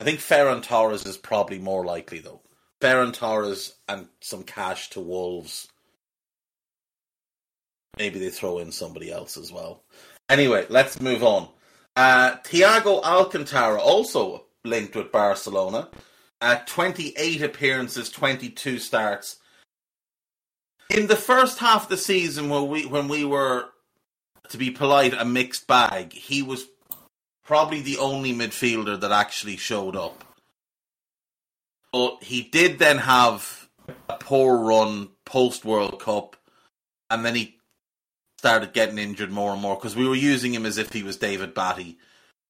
[SPEAKER 2] I think Ferran Torres is probably more likely though. Ferran Torres and some cash to Wolves. Maybe they throw in somebody else as well. Anyway, let's move on. Uh, Thiago Alcantara also linked with Barcelona. Uh, 28 appearances, 22 starts. In the first half of the season, when we when we were, to be polite, a mixed bag, he was probably the only midfielder that actually showed up. But he did then have a poor run post World Cup, and then he started getting injured more and more because we were using him as if he was David Batty,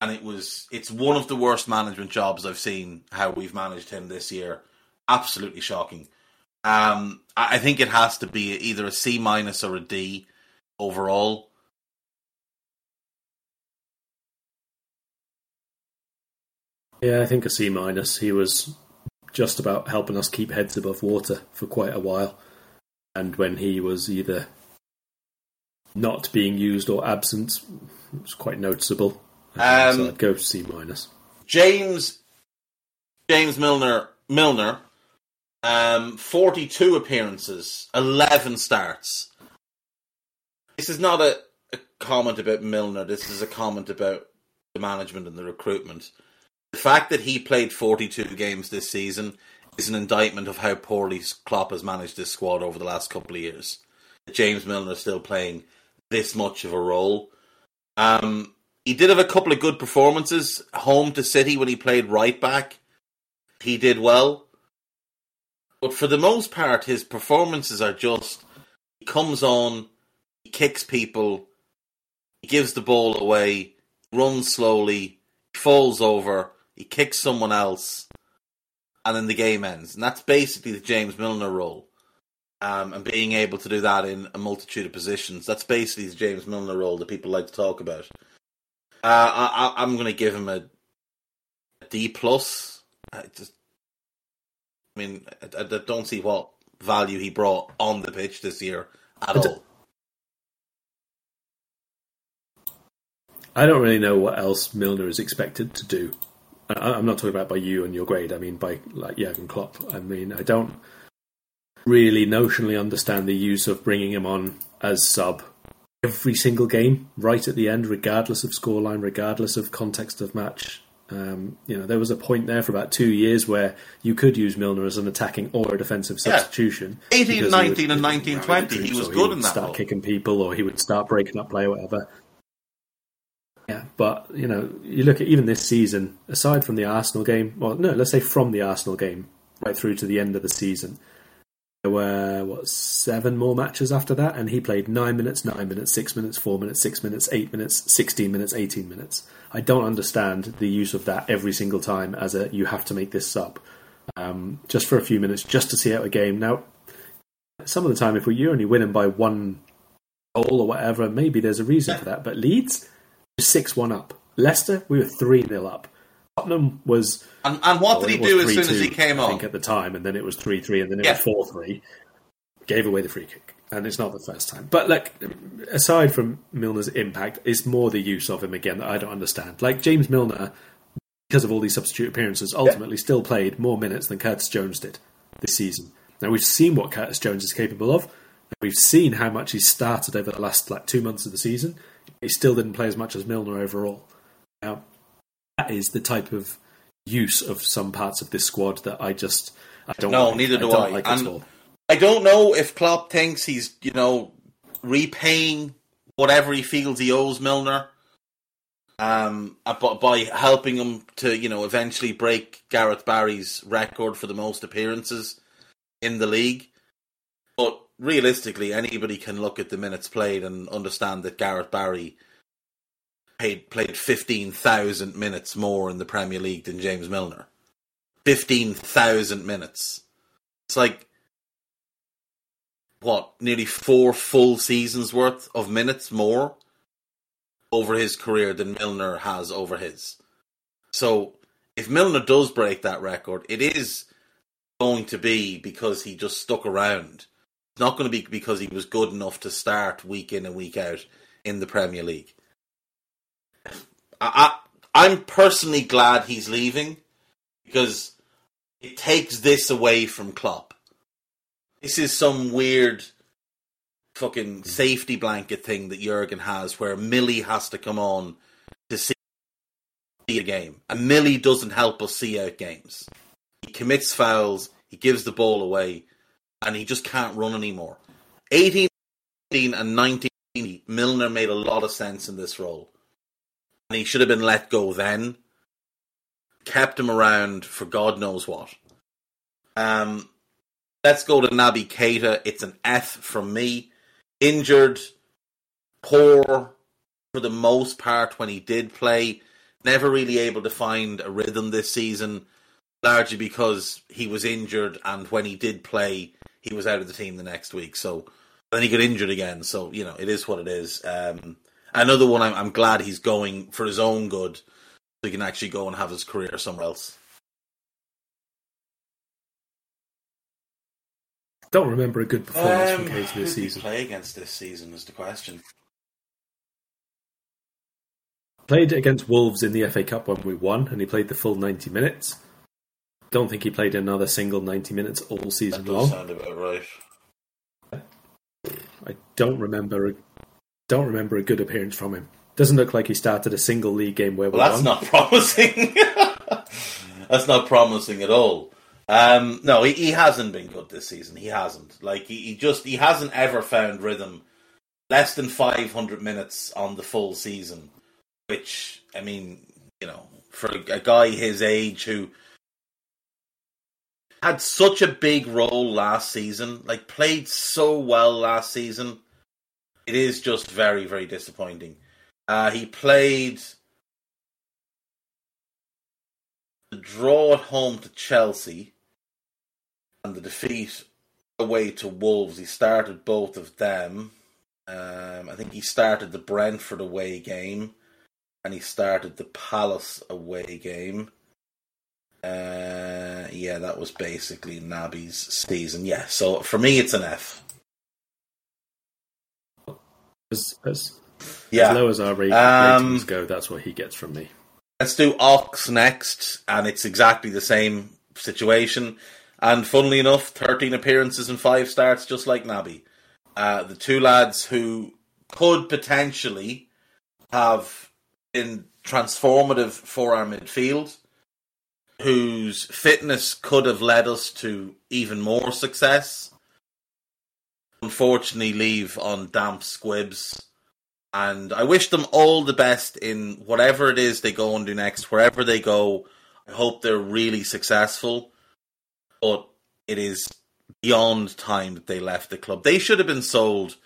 [SPEAKER 2] and it was it's one of the worst management jobs I've seen. How we've managed him this year, absolutely shocking. Um, I think it has to be either a C minus or a D overall.
[SPEAKER 3] Yeah, I think a C minus. He was just about helping us keep heads above water for quite a while. And when he was either not being used or absent, it was quite noticeable. Um, so I'd go C minus.
[SPEAKER 2] James James Milner Milner, um, forty two appearances, eleven starts. This is not a, a comment about Milner. This is a comment about the management and the recruitment. The fact that he played 42 games this season is an indictment of how poorly Klopp has managed this squad over the last couple of years. James Milner is still playing this much of a role. Um, he did have a couple of good performances home to City when he played right back. He did well. But for the most part, his performances are just he comes on, he kicks people, he gives the ball away, runs slowly, falls over, he kicks someone else, and then the game ends. And that's basically the James Milner role. Um, and being able to do that in a multitude of positions. That's basically the James Milner role that people like to talk about. Uh, I, am going to give him a, a D plus. I just, I mean, I, I, don't see what value he brought on the pitch this year at all.
[SPEAKER 3] I don't really know what else Milner is expected to do. I'm not talking about by you and your grade. I mean by like Jurgen Klopp. I mean I don't really notionally understand the use of bringing him on as sub every single game right at the end, regardless of scoreline, regardless of context of match. Um, you know, there was a point there for about two years where you could use Milner as an attacking or a defensive substitution.
[SPEAKER 2] Yeah. 18, 19, would, and 19, 20. He was good
[SPEAKER 3] he
[SPEAKER 2] in that.
[SPEAKER 3] Start
[SPEAKER 2] role.
[SPEAKER 3] kicking people, or he would start breaking up play, or whatever. Yeah, but you know, you look at even this season. Aside from the Arsenal game, well, no, let's say from the Arsenal game right through to the end of the season, there were what seven more matches after that, and he played nine minutes, nine minutes, six minutes, four minutes, six minutes, eight minutes, sixteen minutes, eighteen minutes. I don't understand the use of that every single time as a you have to make this sub um, just for a few minutes just to see out a game. Now, some of the time, if you're only winning by one goal or whatever, maybe there's a reason for that. But Leeds six one up. Leicester, we were three 0 up. Tottenham was.
[SPEAKER 2] And, and what did he do as soon as he came
[SPEAKER 3] I
[SPEAKER 2] on?
[SPEAKER 3] think at the time, and then it was three three, and then it
[SPEAKER 2] Yeah.
[SPEAKER 3] was four three. Gave away the free kick, and it's not the first time. But like, aside from Milner's impact, it's more the use of him again that I don't understand. Like James Milner, because of all these substitute appearances, ultimately still played more minutes than Curtis Jones did this season. Now we've seen what Curtis Jones is capable of. And we've seen how much he's started over the last like two months of the season. He still didn't play as much as Milner overall. Now that is the type of use of some parts of this squad that I just I don't.
[SPEAKER 2] No,
[SPEAKER 3] like.
[SPEAKER 2] neither do
[SPEAKER 3] don't
[SPEAKER 2] I.
[SPEAKER 3] Like
[SPEAKER 2] And- I don't know if Klopp thinks he's, you know, repaying whatever he feels he owes Milner. Um, uh, by helping him to, you know, eventually break Gareth Barry's record for the most appearances in the league. But realistically, anybody can look at the minutes played and understand that Gareth Barry played played fifteen thousand minutes more in the Premier League than James Milner. Fifteen thousand minutes. It's like what nearly four full seasons worth of minutes more over his career than Milner has over his. So if Milner does break that record, it is going to be because he just stuck around. Not going to be because he was good enough to start week in and week out in the Premier League. I, I I'm personally glad he's leaving because it takes this away from Klopp. This is some weird fucking safety blanket thing that Jurgen has where Millie has to come on to see a game. And Millie doesn't help us see out games. He commits fouls, he gives the ball away, and he just can't run anymore. 18 and 19, Milner made a lot of sense in this role. And he should have been let go then. Kept him around for God knows what. Um, let's go to Naby Keita. It's an F from me. Injured, poor for the most part when he did play. Never really able to find a rhythm this season, largely because he was injured, and when he did play, he was out of the team the next week. So then he got injured again. So you know it is what it is. Um, another one. I'm, I'm glad he's going for his own good, so he can actually go and have his career somewhere else.
[SPEAKER 3] Don't remember a good performance from
[SPEAKER 2] Um,
[SPEAKER 3] Keita
[SPEAKER 2] who
[SPEAKER 3] this season.
[SPEAKER 2] play against this season is the question.
[SPEAKER 3] Played against Wolves in the FA Cup when we won, and he played the full 90 minutes. Don't think he played another single 90 minutes all season
[SPEAKER 2] does
[SPEAKER 3] long.
[SPEAKER 2] sound about right.
[SPEAKER 3] I don't remember a, don't remember a good appearance from him. Doesn't look like he started a single league game where we
[SPEAKER 2] Well, that's
[SPEAKER 3] won.
[SPEAKER 2] not [laughs] promising. that's not promising at all. Um, no, he, he hasn't been good this season. He hasn't. Like he, he just he hasn't ever found rhythm. Less than five hundred minutes on the full season which I mean, you know, for a guy his age who had such a big role last season, like played so well last season, it is just very, very disappointing. Uh, he played the draw at home to Chelsea and the defeat away to Wolves. He started both of them. Um, I think he started the Brentford away game and he started the Palace away game. Uh, yeah, that was basically Naby's season. Yeah, so for me, it's an F.
[SPEAKER 3] As, as,
[SPEAKER 2] Yeah.
[SPEAKER 3] as low as our
[SPEAKER 2] Um,
[SPEAKER 3] ratings go, that's what he gets from me.
[SPEAKER 2] Let's do Ox next, and it's exactly the same situation. And funnily enough, 13 appearances and 5 starts, just like Naby. Uh, the two lads who could potentially have been transformative for our midfield, whose fitness could have led us to even more success, unfortunately leave on damp squibs and I wish them all the best in whatever it is they go and do next, wherever they go. I hope they're really successful, but it is beyond time that they left the club. They should have been sold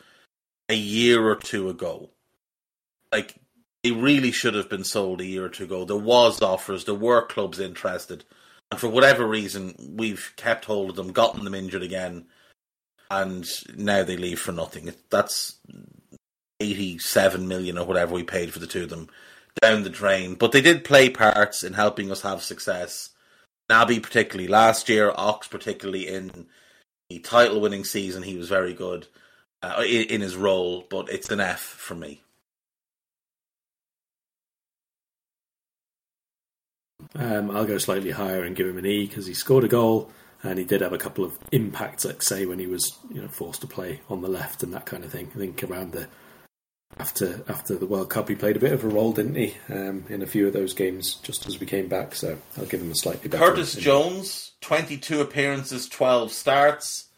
[SPEAKER 2] a year or two ago. Like they really should have been sold a year or two ago. There was offers, there were clubs interested, and for whatever reason, we've kept hold of them, gotten them injured again, and now they leave for nothing. That's 87 million or whatever we paid for the two of them down the drain. But they did play parts in helping us have success. Naby, particularly last year, Ox, particularly in the title winning season, he was very good uh, in, in his role, but it's an F for me.
[SPEAKER 3] Um, I'll go slightly higher and give him an E because he scored a goal and he did have a couple of impacts, like say when he was you know forced to play on the left and that kind of thing. I think around the after after the World Cup, he played a bit of a role, didn't he, um, in a few of those games just as we came back. So I'll give him a slightly better.
[SPEAKER 2] Curtis Jones, 22 appearances, 12 starts.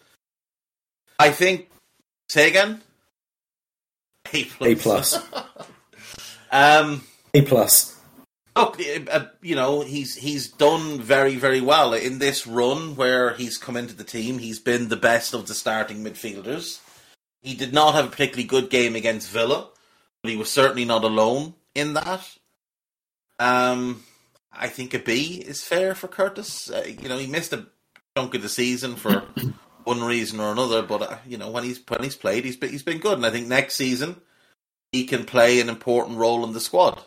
[SPEAKER 2] I think. Say again? A plus.
[SPEAKER 3] A plus. [laughs]
[SPEAKER 2] Um,
[SPEAKER 3] A plus.
[SPEAKER 2] Look, uh, you know he's he's done very very well in this run where he's come into the team. He's been the best of the starting midfielders. He did not have a particularly good game against Villa, but he was certainly not alone in that. Um, I think a B is fair for Curtis. Uh, you know he missed a chunk of the season for [coughs] one reason or another, but uh, you know when he's when he's played, he's been, he's been good, and I think next season he can play an important role in the squad.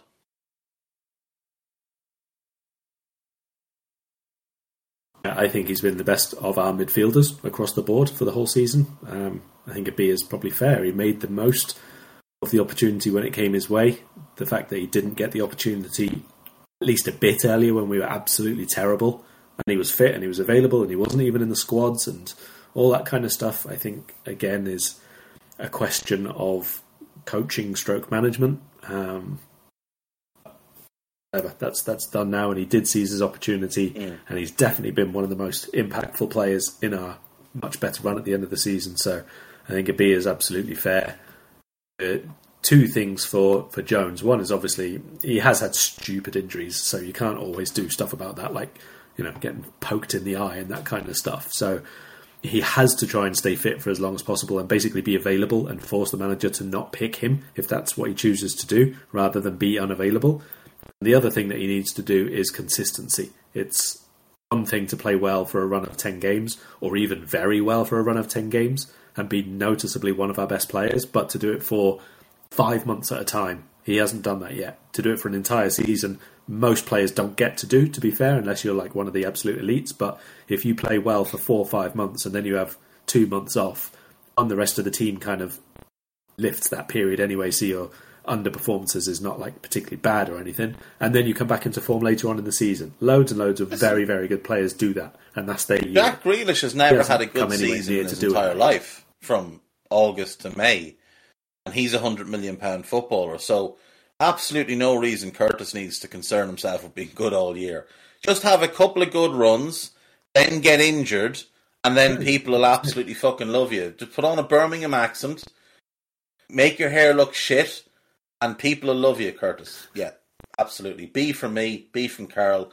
[SPEAKER 3] I think he's been the best of our midfielders across the board for the whole season. Um, I think a B is probably fair. He made the most of the opportunity when it came his way. The fact that he didn't get the opportunity at least a bit earlier when we were absolutely terrible, and he was fit and he was available and he wasn't even in the squads and all that kind of stuff. I think again is a question of coaching stroke management. Um, whatever. That's that's done now, and he did seize his opportunity, and he's definitely been one of the most impactful players in our much better run at the end of the season. So I think a B is absolutely fair. Uh, two things for for Jones. One is obviously he has had stupid injuries, so you can't always do stuff about that, like you know getting poked in the eye and that kind of stuff. So he has to try and stay fit for as long as possible and basically be available and force the manager to not pick him if that's what he chooses to do, rather than be unavailable. The other thing that he needs to do is consistency. It's one thing to play well for a run of 10 games, or even very well for a run of 10 games, and be noticeably one of our best players, but to do it for five months at a time, he hasn't done that yet. To do it for an entire season, most players don't get to do, to be fair, unless you're like one of the absolute elites. But if you play well for four or five months and then you have two months off, and the rest of the team kind of lifts that period anyway, so your underperformances is not like particularly bad or anything, and then you come back into form later on in the season. Loads and loads of very, very good players do that, and that's their year.
[SPEAKER 2] Jack Grealish has never had a good season in his entire
[SPEAKER 3] that.
[SPEAKER 2] life, from August to May, and he's a hundred million pound footballer. So, absolutely no reason Curtis needs to concern himself with being good all year. Just have a couple of good runs, then get injured, and then people will absolutely fucking love you. Just put on a Birmingham accent, make your hair look shit, And people will love you, Curtis. Yeah, absolutely. B from me, B from Karl.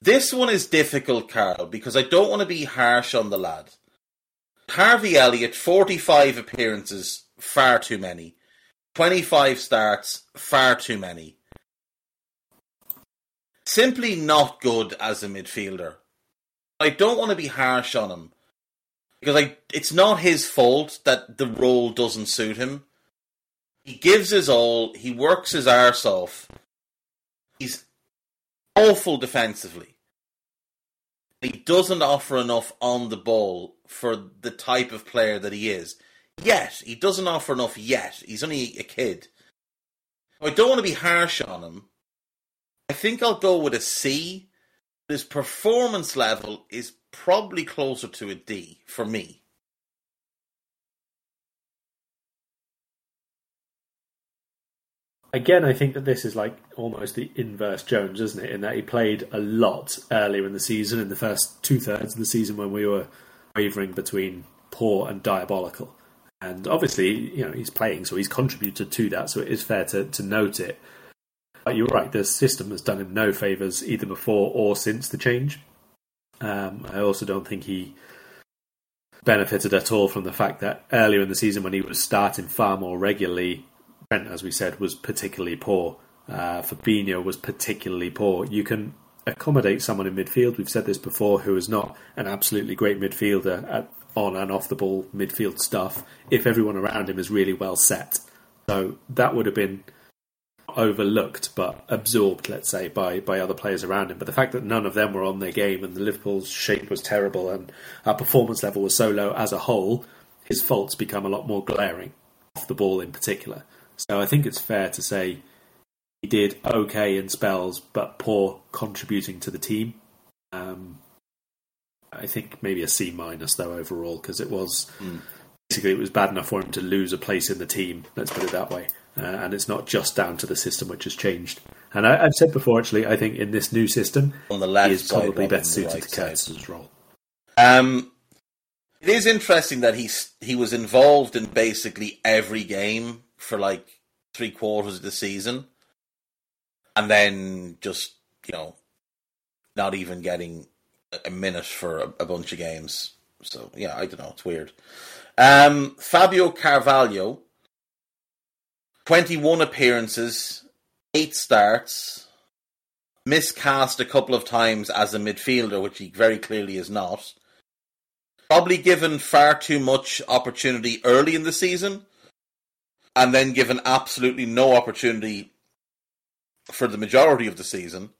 [SPEAKER 2] This one is difficult, Karl, because I don't want to be harsh on the lad. Harvey Elliott, 45 appearances, far too many. 25 starts, far too many. Simply not good as a midfielder. I don't want to be harsh on him because I, it's not his fault that the role doesn't suit him. He gives his all, he works his arse off. He's awful defensively. He doesn't offer enough on the ball for the type of player that he is. Yet, he doesn't offer enough yet. He's only a kid. I don't want to be harsh on him. I think I'll go with a C. His performance level is probably closer to a D for me.
[SPEAKER 3] Again, I think that this is like almost the inverse Jones, isn't it? In that he played a lot earlier in the season, in the first two thirds of the season when we were wavering between poor and diabolical. And obviously, you know, he's playing, so he's contributed to that, so it is fair to, to note it. But you're right, the system has done him no favours either before or since the change. Um, I also don't think he benefited at all from the fact that earlier in the season, when he was starting far more regularly, Trent, as we said, was particularly poor. Uh, Fabinho was particularly poor. You can accommodate someone in midfield. We've said this before, who is not an absolutely great midfielder at on and off the ball midfield stuff. If everyone around him is really well set, so that would have been overlooked but absorbed, let's say, by, by other players around him. But the fact that none of them were on their game and the Liverpool's shape was terrible and our performance level was so low as a whole, his faults become a lot more glaring, off the ball in particular. So I think it's fair to say he did okay in spells, but poor contributing to the team. Um, I think maybe a C minus though overall because it was mm. basically it was bad enough for him to lose a place in the team. Let's put it that way. Uh, and it's not just down to the system which has changed. And I, have said before, actually, I think in this new system,
[SPEAKER 2] on the left
[SPEAKER 3] he is probably better suited
[SPEAKER 2] right
[SPEAKER 3] to Curtis's role.
[SPEAKER 2] Um, it is interesting that he's he was involved in basically every game for like three quarters of the season, and then just you know not even getting a minute for a, a bunch of games. So yeah, I don't know. It's weird. Um, Fabio Carvalho 21 appearances, 8 starts, miscast a couple of times as a midfielder, which he very clearly is not. Probably given far too much opportunity early in the season, and then given absolutely no opportunity for the majority of the season.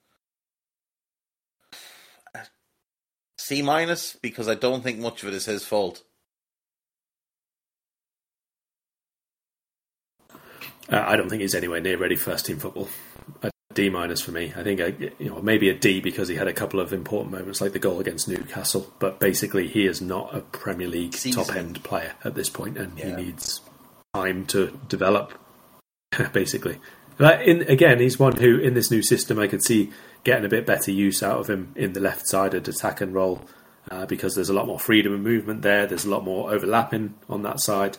[SPEAKER 2] C minus because I don't think much of it is his fault.
[SPEAKER 3] Uh, I don't think he's anywhere near ready for first team football. A D minus for me. I think a, you know maybe a D because he had a couple of important moments like the goal against Newcastle, but basically he is not a Premier League top end player at this point, and yeah. he needs time to develop. [laughs] basically, but in, again, he's one who in this new system I could see getting a bit better use out of him in the left sided attack and role uh, because there's a lot more freedom and movement there. There's a lot more overlapping on that side.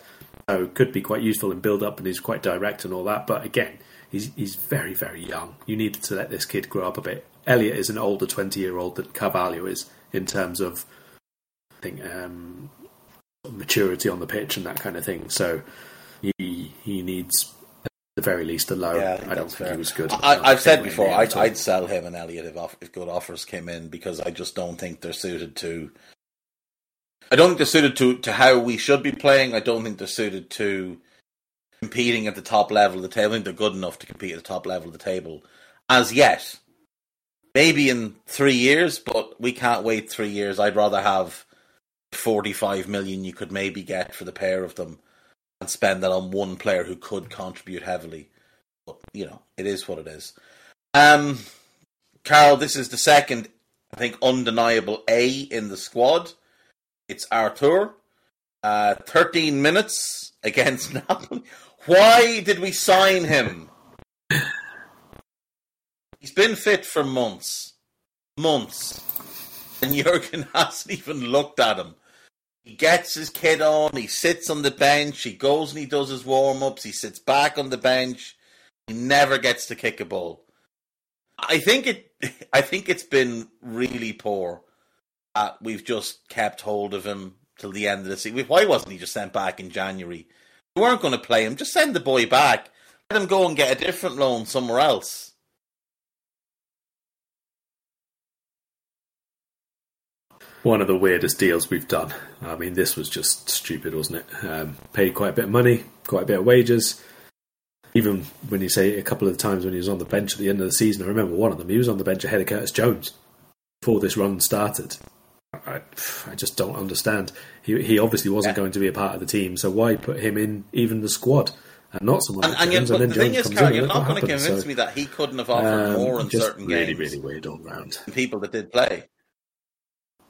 [SPEAKER 3] So could be quite useful in build up and he's quite direct and all that. But again, he's he's very very young. You need to let this kid grow up a bit. Elliott is an older twenty year old than Carvalho is in terms of I think um, maturity on the pitch and that kind of thing. So he he needs at the very least a loan. Yeah, I, I don't think fair. he was good.
[SPEAKER 2] I, have said before I'd, I'd, sell him and Elliott if, off, if good offers came in because I just don't think they're suited to I don't think they're suited to, to how we should be playing. I don't think they're suited to competing at the top level of the table. I think they're good enough to compete at the top level of the table as yet. Maybe in three years, but we can't wait three years. I'd rather have 45 million you could maybe get for the pair of them and spend that on one player who could contribute heavily. But, you know, it is what it is. Um, Karl, this is the second, I think, undeniable A in the squad. It's Arthur. Uh, 13 minutes against [laughs] Napoli. Why did we sign him? He's been fit for months. Months. And [laughs] Jurgen hasn't even looked at him. He gets his kid on, he sits on the bench, he goes and he does his warm ups, he sits back on the bench, he never gets to kick a ball. I think it [laughs] I think it's been really poor. We've just kept hold of him till the end of the season. Why wasn't he just sent back in January? We weren't going to play him. Just send the boy back. Let him go and get a different loan somewhere else.
[SPEAKER 3] One of the weirdest deals we've done. I mean, this was just stupid, wasn't it? Um, paid quite a bit of money, quite a bit of wages. Even when you say a couple of times when he was on the bench at the end of the season, I remember one of them. He was on the bench ahead of Curtis Jones before this run started. I, I just don't understand. He he obviously wasn't yeah. going to be a part of the team, so why put him in even the squad and not someone?
[SPEAKER 2] And,
[SPEAKER 3] like
[SPEAKER 2] and,
[SPEAKER 3] Jones, and
[SPEAKER 2] the thing is, Karl, you're not going to convince
[SPEAKER 3] so,
[SPEAKER 2] me that he couldn't have offered
[SPEAKER 3] um,
[SPEAKER 2] more in certain
[SPEAKER 3] really,
[SPEAKER 2] games.
[SPEAKER 3] Really, weird all round.
[SPEAKER 2] People that did play.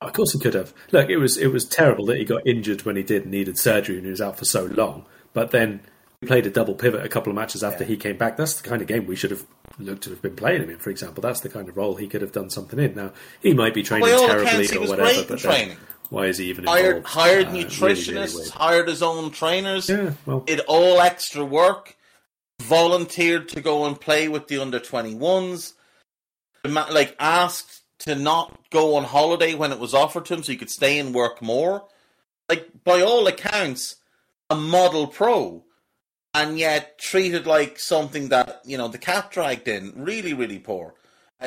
[SPEAKER 3] Of course, he could have. Look, it was it was terrible that he got injured when he did and needed surgery and he was out for so long. But then he played a double pivot a couple of matches after yeah. he came back. That's the kind of game we should have looked to have been playing him in. For example, that's the kind of role he could have done something in. Now he might be training terribly or whatever, but training. Why is he even
[SPEAKER 2] hired? Hired uh, nutritionists, really, really hired his own trainers.
[SPEAKER 3] Yeah, well,
[SPEAKER 2] did all extra work. Volunteered to go and play with the under twenty ones. Like asked to not go on holiday when it was offered to him, so he could stay and work more. Like by all accounts, a model pro, and yet treated like something that you know the cat dragged in. Really, really poor.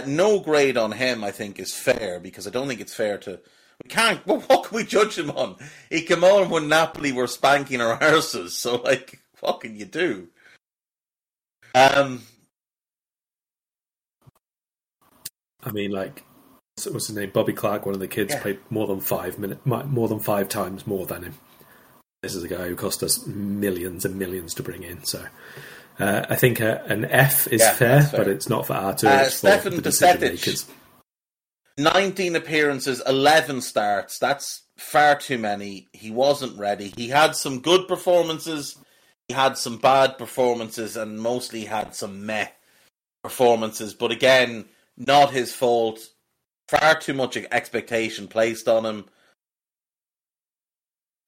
[SPEAKER 2] No grade on him, I think, is fair because I don't think it's fair to we can't. [laughs] Well, what can we judge him on? He came on when Napoli were spanking our arses. So, like, what can you do? Um,
[SPEAKER 3] I mean, like, what's his name? Bobby Clark, one of the kids, yeah. played more than five minutes, more than five times more than him. This is a guy who cost us millions and millions to bring in. So, uh, I think uh, an F is
[SPEAKER 2] yeah,
[SPEAKER 3] fair,
[SPEAKER 2] fair,
[SPEAKER 3] but it's not for Arthur.
[SPEAKER 2] Uh,
[SPEAKER 3] it's
[SPEAKER 2] Stefan
[SPEAKER 3] for the
[SPEAKER 2] 19 appearances, 11 starts. That's far too many. He wasn't ready. He had some good performances, he had some bad performances, and mostly had some meh performances. But again, not his fault. Far too much expectation placed on him.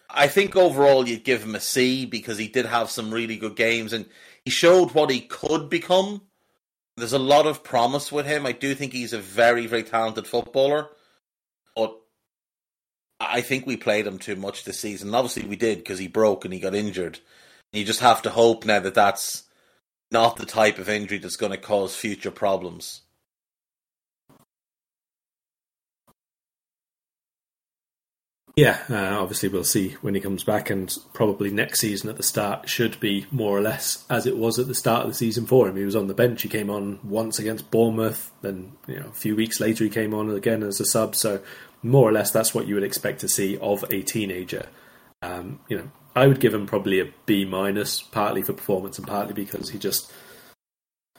[SPEAKER 2] I think overall you'd give him a C because he did have some really good games and he showed what he could become there's a lot of promise with him. I do think he's a very, very talented footballer. But I think we played him too much this season. Obviously, we did because he broke and he got injured. You just have to hope now that that's not the type of injury that's going to cause future problems.
[SPEAKER 3] Yeah, uh, obviously we'll see when he comes back, and probably next season at the start should be more or less as it was at the start of the season for him. He was on the bench. He came on once against Bournemouth, then you know a few weeks later he came on again as a sub. So more or less that's what you would expect to see of a teenager. Um, you know, I would give him probably a B minus, partly for performance and partly because he just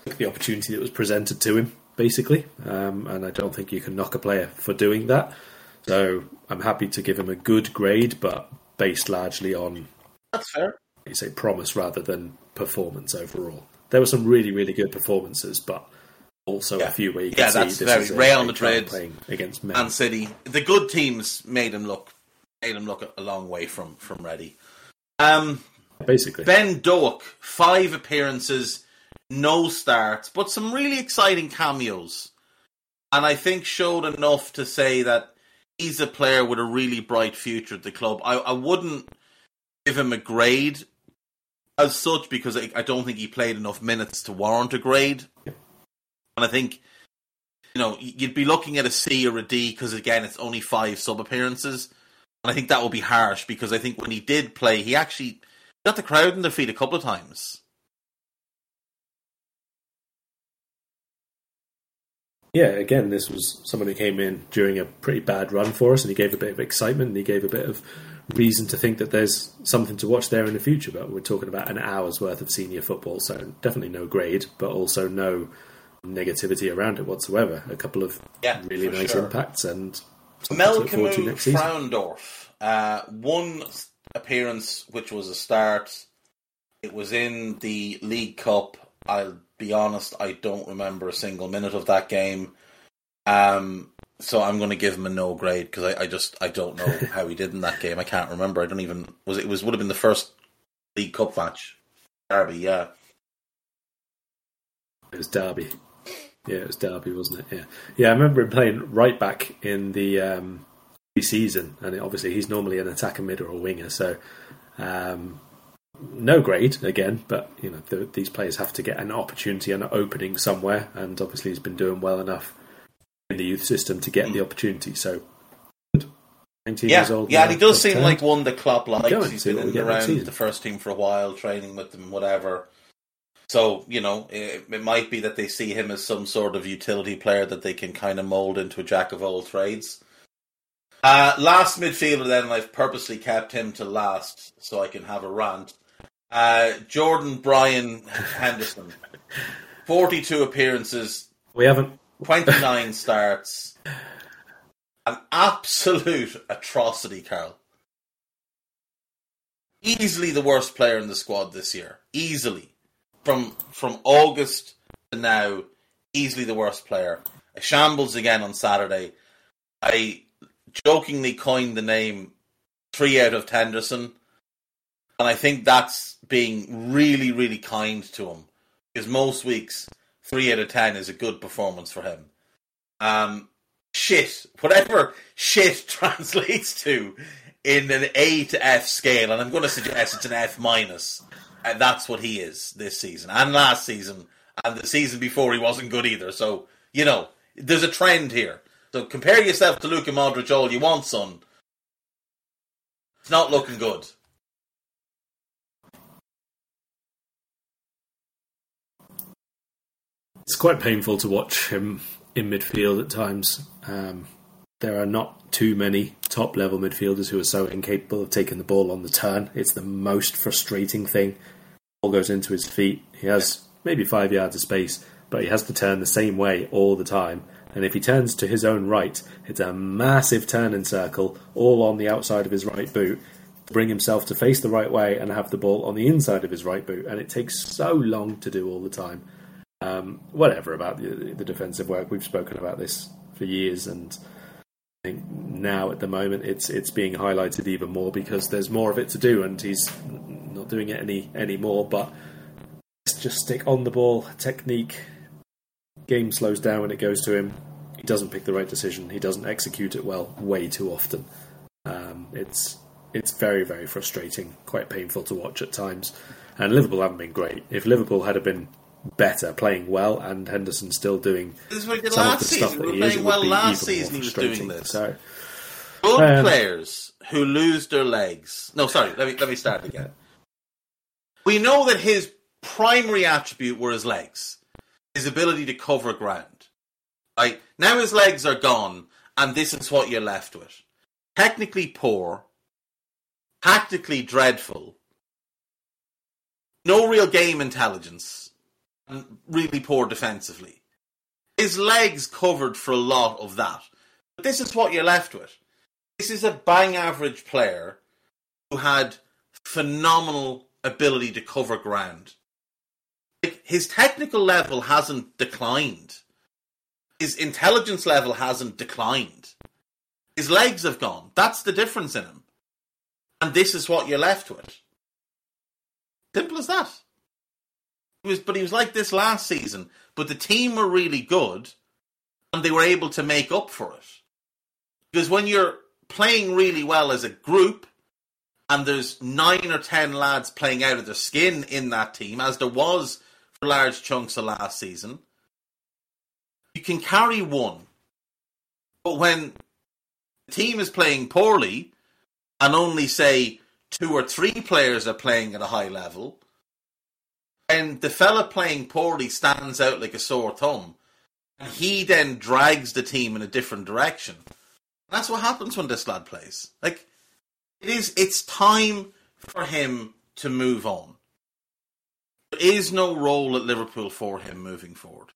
[SPEAKER 3] took the opportunity that was presented to him, basically. Um, and I don't think you can knock a player for doing that. So I'm happy to give him a good grade, but based largely on
[SPEAKER 2] that's fair.
[SPEAKER 3] You say promise rather than performance overall. There were some really, really good performances, but also
[SPEAKER 2] yeah.
[SPEAKER 3] a few where you can
[SPEAKER 2] yeah,
[SPEAKER 3] see
[SPEAKER 2] that's
[SPEAKER 3] this
[SPEAKER 2] very
[SPEAKER 3] is
[SPEAKER 2] Real Madrid
[SPEAKER 3] playing against
[SPEAKER 2] Man City. The good teams made him look made him look a long way from from ready. Um,
[SPEAKER 3] basically
[SPEAKER 2] Ben Doak, five appearances, no starts, but some really exciting cameos, and I think showed enough to say that he's a player with a really bright future at the club. I, I wouldn't give him a grade as such because I, I don't think he played enough minutes to warrant a grade. And I think, you know, you'd be looking at a C or a D because, again, it's only five sub appearances. And I think that would be harsh because I think when he did play, he actually got the crowd in their feet a couple of times.
[SPEAKER 3] Yeah, again, this was someone who came in during a pretty bad run for us, and he gave a bit of excitement, and he gave a bit of reason to think that there's something to watch there in the future. But we're talking about an hour's worth of senior football, so definitely no grade, but also no negativity around it whatsoever. A couple of
[SPEAKER 2] yeah,
[SPEAKER 3] really nice
[SPEAKER 2] sure.
[SPEAKER 3] impacts, and
[SPEAKER 2] Melkamu Frauendorf, uh, one appearance which was a start. It was in the League Cup. I'll be honest, I don't remember a single minute of that game. Um, so I'm going to give him a no grade because I, I, just I don't know [laughs] how he did in that game. I can't remember. I don't even was it, it was would have been the first League Cup match, Derby. Yeah,
[SPEAKER 3] it was Derby. Yeah, it was Derby, wasn't it? Yeah, yeah. I remember him playing right back in the um, season, and obviously he's normally an attacker mid or a winger, so um, no grade again. But you know the, these players have to get an opportunity and an opening somewhere, and obviously he's been doing well enough in the youth system to get the opportunity. So.
[SPEAKER 2] 19 yeah, years old yeah, and he does seem like one that Klopp likes. He's been in around the first team for a while, training with them, whatever. So, you know, it, it, might be that they see him as some sort of utility player that they can kind of mould into a jack of all trades. Uh, last midfielder, then, I've purposely kept him to last so I can have a rant. Uh, Jordan Brian Henderson. 42 appearances.
[SPEAKER 3] We haven't.
[SPEAKER 2] 29 starts. An absolute atrocity, Karl. Easily the worst player in the squad this year. Easily. From from August to now, easily the worst player. A shambles again on Saturday. I jokingly coined the name three out of Tenderson. And I think that's being really, really kind to him. Because most weeks, three out of ten is a good performance for him. Um, shit, whatever [laughs] shit [laughs] translates to in an A to F scale, and I'm going to suggest it's an F minus. And that's what he is this season and last season, and the season before he wasn't good either. So you know, there's a trend here. So compare yourself to Luka Modric all you want, son. It's not looking good.
[SPEAKER 3] It's quite painful to watch him in midfield at times. Um, there are not too many top level midfielders who are so incapable of taking the ball on the turn. It's the most frustrating thing. Ball goes into his feet. He has maybe five yards of space, but he has to turn the same way all the time and if he turns to his own right, it's a massive turning circle all on the outside of his right boot to bring himself to face the right way and have the ball on the inside of his right boot. And it takes so long to do all the time. Um, whatever about the, the defensive work, we've spoken about this for years, and I think now at the moment it's it's being highlighted even more because there's more of it to do, and he's not doing it any anymore. But just stick on the ball, technique, game slows down when it goes to him. He doesn't pick the right decision. He doesn't execute it well way too often. Um, it's it's very very frustrating, quite painful to watch at times. And Liverpool haven't been great. If Liverpool had been better, playing well, and Henderson still doing
[SPEAKER 2] this some of the season. stuff that he is, well last season. He was doing this. So, good um, players who lose their legs. No, sorry. Let me let me start again. We know that his primary attribute were his legs his ability to cover ground. Right? Now his legs are gone, and this is what you're left with. Technically poor, tactically dreadful, no real game intelligence, and really poor defensively. His legs covered for a lot of that. But this is what you're left with. This is a bang average player who had phenomenal ability to cover ground his technical level hasn't declined. His intelligence level hasn't declined. His legs have gone. That's the difference in him. And this is what you're left with. Simple as that. Was, but he was like this last season. But the team were really good, and they were able to make up for it. Because when you're playing really well as a group, and there's nine or ten lads playing out of their skin in that team, as there was for large chunks of last season. You can carry one. But when the team is playing poorly and only, say, two or three players are playing at a high level, and the fella playing poorly stands out like a sore thumb, and he then drags the team in a different direction. And that's what happens when this lad plays. Like, it is, it's time for him to move on. There is no role at Liverpool for him moving forward.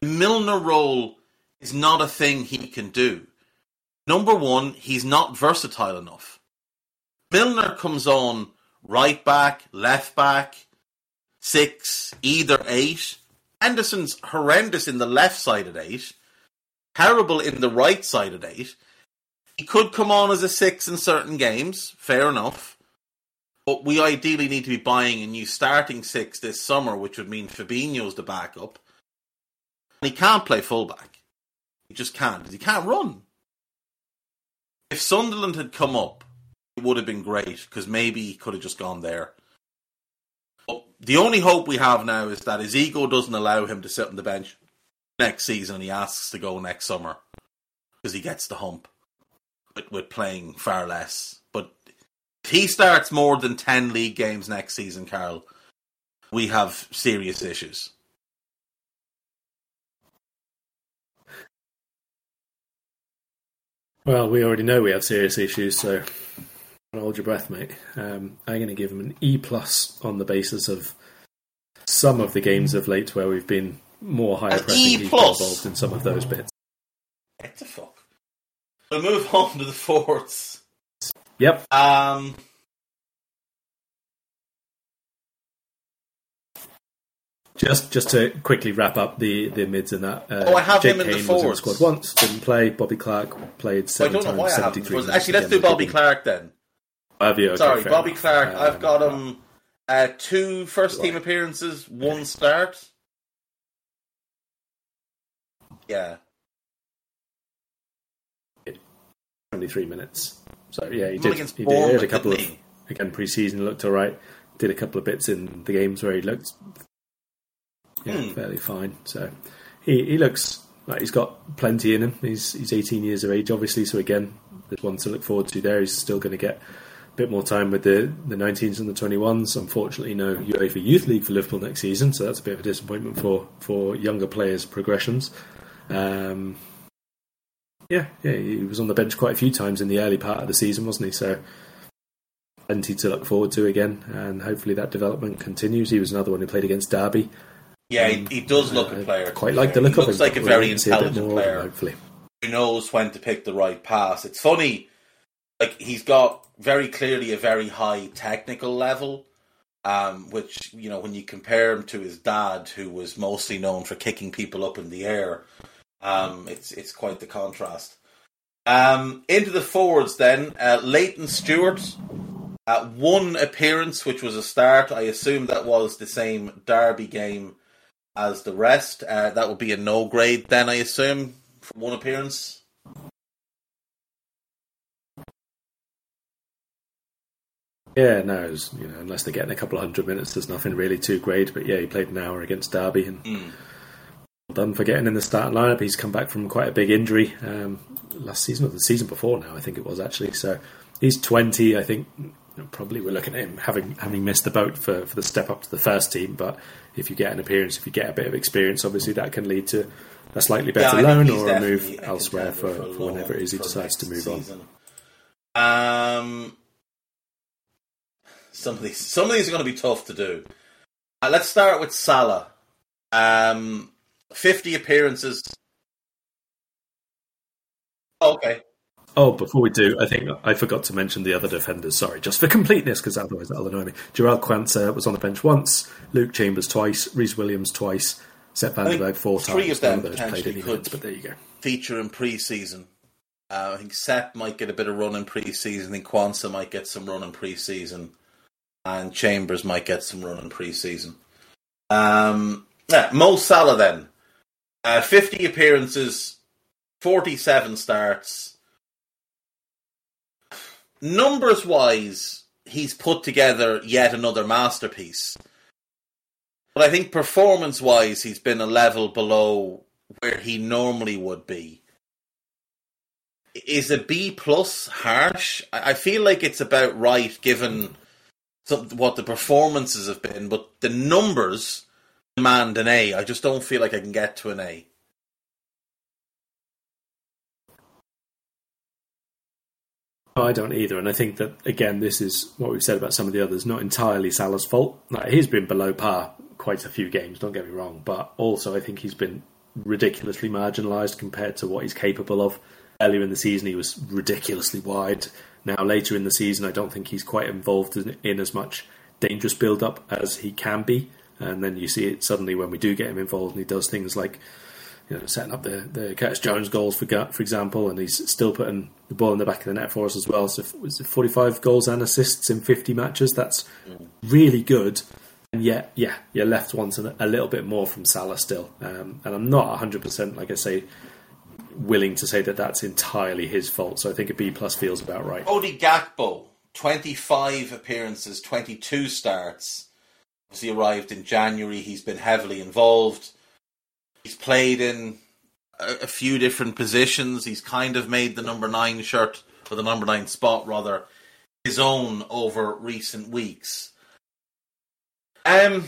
[SPEAKER 2] The Milner role is not a thing he can do. Number one, he's not versatile enough. Milner comes on right back, left back, six, either eight. Henderson's horrendous in the left side at eight. terrible in the right side of eight. He could come on as a six in certain games, fair enough. But we ideally need to be buying a new starting six this summer, which would mean Fabinho's the backup. And he can't play fullback. He just can't. He can't run. If Sunderland had come up, it would have been great because maybe he could have just gone there. The only hope we have now is that his ego doesn't allow him to sit on the bench next season and he asks to go next summer because he gets the hump with, with playing far less. But if he starts more than 10 league games next season, Karl, we have serious issues.
[SPEAKER 3] Well, we already know we have serious issues, so hold your breath, mate. Um, I'm going to give him an E plus on the basis of some of the games of late where we've been more higher
[SPEAKER 2] An
[SPEAKER 3] pressing.
[SPEAKER 2] E plus?
[SPEAKER 3] involved in some of those bits.
[SPEAKER 2] What the fuck? We'll move [laughs] on to the forwards.
[SPEAKER 3] Yep.
[SPEAKER 2] Um,
[SPEAKER 3] Just just to quickly wrap up the, the mids in that. Uh,
[SPEAKER 2] Oh, I have
[SPEAKER 3] Jake
[SPEAKER 2] him in the
[SPEAKER 3] Kane was in the
[SPEAKER 2] forwards.
[SPEAKER 3] squad once, didn't play. Bobby Clark played
[SPEAKER 2] I
[SPEAKER 3] seven
[SPEAKER 2] don't know why
[SPEAKER 3] times,
[SPEAKER 2] I have him.
[SPEAKER 3] 73 minutes.
[SPEAKER 2] Actually, let's do. Bobby Clark then.
[SPEAKER 3] Have? Okay,
[SPEAKER 2] Sorry, Bobby
[SPEAKER 3] enough.
[SPEAKER 2] Clark.
[SPEAKER 3] Um,
[SPEAKER 2] I've got him uh, two first team appearances, one start. Yeah.
[SPEAKER 3] 23 minutes. So yeah, he did. He did, had a couple of again pre-season looked all right. Did a couple of bits in the games where he looked yeah,
[SPEAKER 2] Hmm.
[SPEAKER 3] fairly fine. So he he looks like he's got plenty in him. He's he's 18 years of age, obviously. So again, there's one to look forward to there. He's still going to get bit more time with the the 19s and the 21s. Unfortunately, no UEFA Youth League for Liverpool next season, so that's a bit of a disappointment for for younger players' progressions. Um, yeah, yeah, he was on the bench quite a few times in the early part of the season, wasn't he? So plenty to look forward to again, and hopefully that development continues. He was another one who played against Derby.
[SPEAKER 2] Yeah, he, he does look a player.
[SPEAKER 3] quite like the look
[SPEAKER 2] he
[SPEAKER 3] of him.
[SPEAKER 2] looks like a very
[SPEAKER 3] see a
[SPEAKER 2] intelligent
[SPEAKER 3] him,
[SPEAKER 2] player.
[SPEAKER 3] Hopefully,
[SPEAKER 2] who knows when to pick the right pass. It's funny, like he's got very clearly a very high technical level, um, which you know when you compare him to his dad, who was mostly known for kicking people up in the air, um, it's it's quite the contrast. Um, into the forwards then, uh, Layton Stewart. Uh, one appearance, which was a start. I assume that was the same Derby game as the rest. Uh, that would be a no grade then, I assume, for one appearance.
[SPEAKER 3] Yeah, no, was, you know, unless they're getting a couple of hundred minutes, there's nothing really too great. But yeah, he played an hour against Derby, and
[SPEAKER 2] Mm.
[SPEAKER 3] well done for getting in the starting lineup. He's come back from quite a big injury um, last season or the season before now, I think it was actually. So he's 20. I think probably we're looking at him having having missed the boat for, for the step up to the first team. But if you get an appearance, if you get a bit of experience, obviously that can lead to a slightly better
[SPEAKER 2] Yeah,
[SPEAKER 3] loan or a move elsewhere for,
[SPEAKER 2] contender
[SPEAKER 3] for whenever it is he decides to move on.
[SPEAKER 2] Um, some of these, some of these are going to be tough to do. Uh, let's start with Salah. Um, fifty appearances. Oh, okay.
[SPEAKER 3] Oh, before we do, I think I forgot to mention the other defenders. Sorry, just for completeness, because otherwise that'll annoy me. Jarell Quansah was on the bench once, Luke Chambers twice, Rhys Williams twice, Sepp
[SPEAKER 2] van den
[SPEAKER 3] Berg four
[SPEAKER 2] three
[SPEAKER 3] times.
[SPEAKER 2] of them
[SPEAKER 3] None those played any
[SPEAKER 2] could-
[SPEAKER 3] minutes, but there you go.
[SPEAKER 2] feature in pre-season. Uh, I think Sepp might get a bit of run in pre-season. I think Quansah might get some run in pre-season, and Chambers might get some run in pre-season. Um, yeah, Mo Salah then, uh, fifty appearances, forty-seven starts. Numbers wise, he's put together yet another masterpiece. But I think performance wise, he's been a level below where he normally would be. Is a B plus harsh? I feel like it's about right given what the performances have been, but the numbers demand an A. I just don't feel like I can get to an A.
[SPEAKER 3] Oh, don't either, and I think that again, this is what we've said about some of the others. Not entirely Salah's fault. Like, he's been below par quite a few games. Don't get me wrong, but also I think he's been ridiculously marginalised compared to what he's capable of. Earlier in the season, he was ridiculously wide. Now, later in the season, I don't think he's quite involved in, in as much dangerous build-up as he can be. And then you see it suddenly when we do get him involved, and he does things like you know, setting up the, the Curtis Jones goals for for example, and he's still putting the ball in the back of the net for us as well. So was it 45 goals and assists in 50 matches? That's really good. And yet, yeah, you're left wanting a little bit more from Salah still. Um, and I'm not 100%, like I say, willing to say that that's entirely his fault. So I think a B plus feels about right.
[SPEAKER 2] Cody Gakpo, 25 appearances, 22 starts. He arrived in January. He's been heavily involved. He's played in a, a few different positions. He's kind of made the number nine shirt, or the number nine spot rather, his own over recent weeks. Um,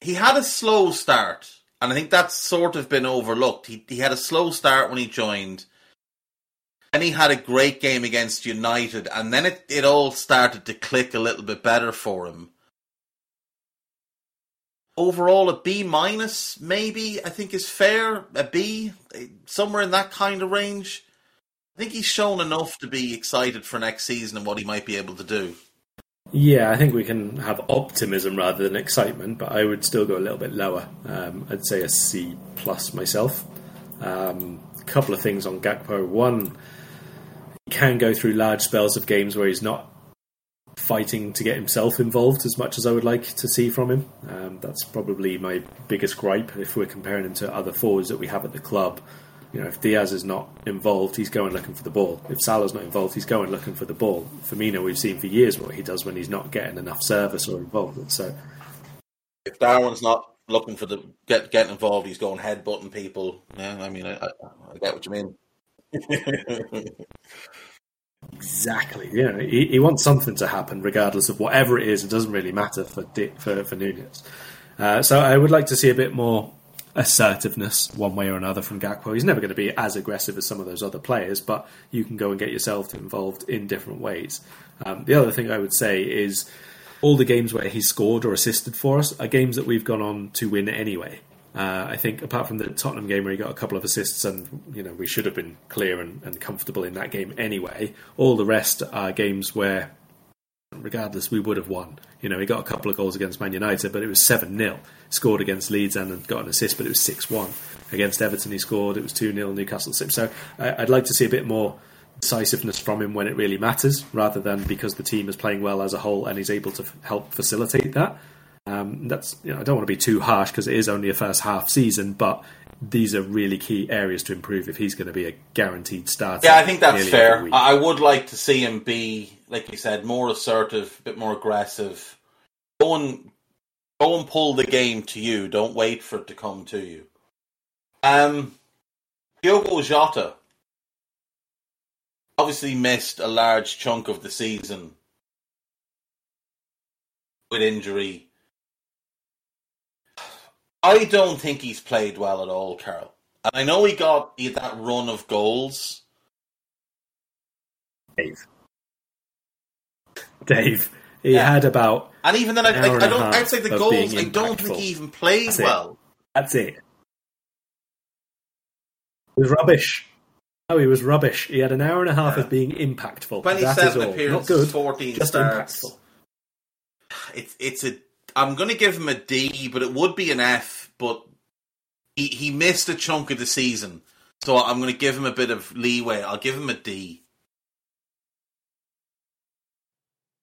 [SPEAKER 2] he had a slow start, and I think that's sort of been overlooked. He he had a slow start when he joined. And he had a great game against United, and then it, it all started to click a little bit better for him overall a B minus, maybe I think is fair. A B, somewhere in that kind of range. I think he's shown enough to be excited for next season and what he might be able to do.
[SPEAKER 3] Yeah, I think we can have optimism rather than excitement, but I would still go a little bit lower. Um, I'd say a C plus myself. A um, couple of things on Gakpo. One, he can go through large spells of games where he's not fighting to get himself involved as much as I would like to see from him. Um, that's probably my biggest gripe if we're comparing him to other forwards that we have at the club. You know, if Diaz is not involved, he's going looking for the ball. If Salah's not involved, he's going looking for the ball. Firmino, we've seen for years what he does when he's not getting enough service or involvement. So,
[SPEAKER 2] if Darwin's not looking for the get getting involved, he's going headbutting people. Yeah, I mean, I, I, I get what you mean. [laughs]
[SPEAKER 3] Exactly. Yeah, he, he, wants something to happen, regardless of whatever it is. It doesn't really matter for for, for Nunez. Uh, so I would like to see a bit more assertiveness, one way or another, from Gakpo. He's never going to be as aggressive as some of those other players, but you can go and get yourself involved in different ways. Um, the other thing I would say is all the games where he scored or assisted for us are games that we've gone on to win anyway. Uh, I think apart from the Tottenham game where he got a couple of assists and you know we should have been clear and, and comfortable in that game anyway. All the rest are games where, regardless, we would have won. You know, he got a couple of goals against Man United, but it was seven 0 Scored against Leeds and got an assist, but it was six one. Against Everton, he scored. It was two 0 Newcastle. So I, I'd like to see a bit more decisiveness from him when it really matters, rather than because the team is playing well as a whole and he's able to f- help facilitate that. Um, that's you know I don't want to be too harsh because it is only a first half season, but these are really key areas to improve if he's going to be a guaranteed starter.
[SPEAKER 2] Yeah, I think that's fair. I would like to see him be, like you said, more assertive, a bit more aggressive. Go and go and pull the game to you. Don't wait for it to come to you. Um, Diogo Jota obviously missed a large chunk of the season with injury I don't think he's played well at all, Karl. And I know he got that run of goals.
[SPEAKER 3] Dave. Dave. He yeah. had about
[SPEAKER 2] and even then, I, I, I don't. I'd say the goals. I don't think he even played
[SPEAKER 3] That's
[SPEAKER 2] well.
[SPEAKER 3] That's it. It was rubbish. Oh, he was rubbish. He had an hour and a half yeah. of being impactful.
[SPEAKER 2] Twenty-seven appearances, Not good, fourteen just starts. Impactful. It's it's a I'm going to give him a D, but it would be an F. But he he missed a chunk of the season, so I'm going to give him a bit of leeway. I'll give him a D.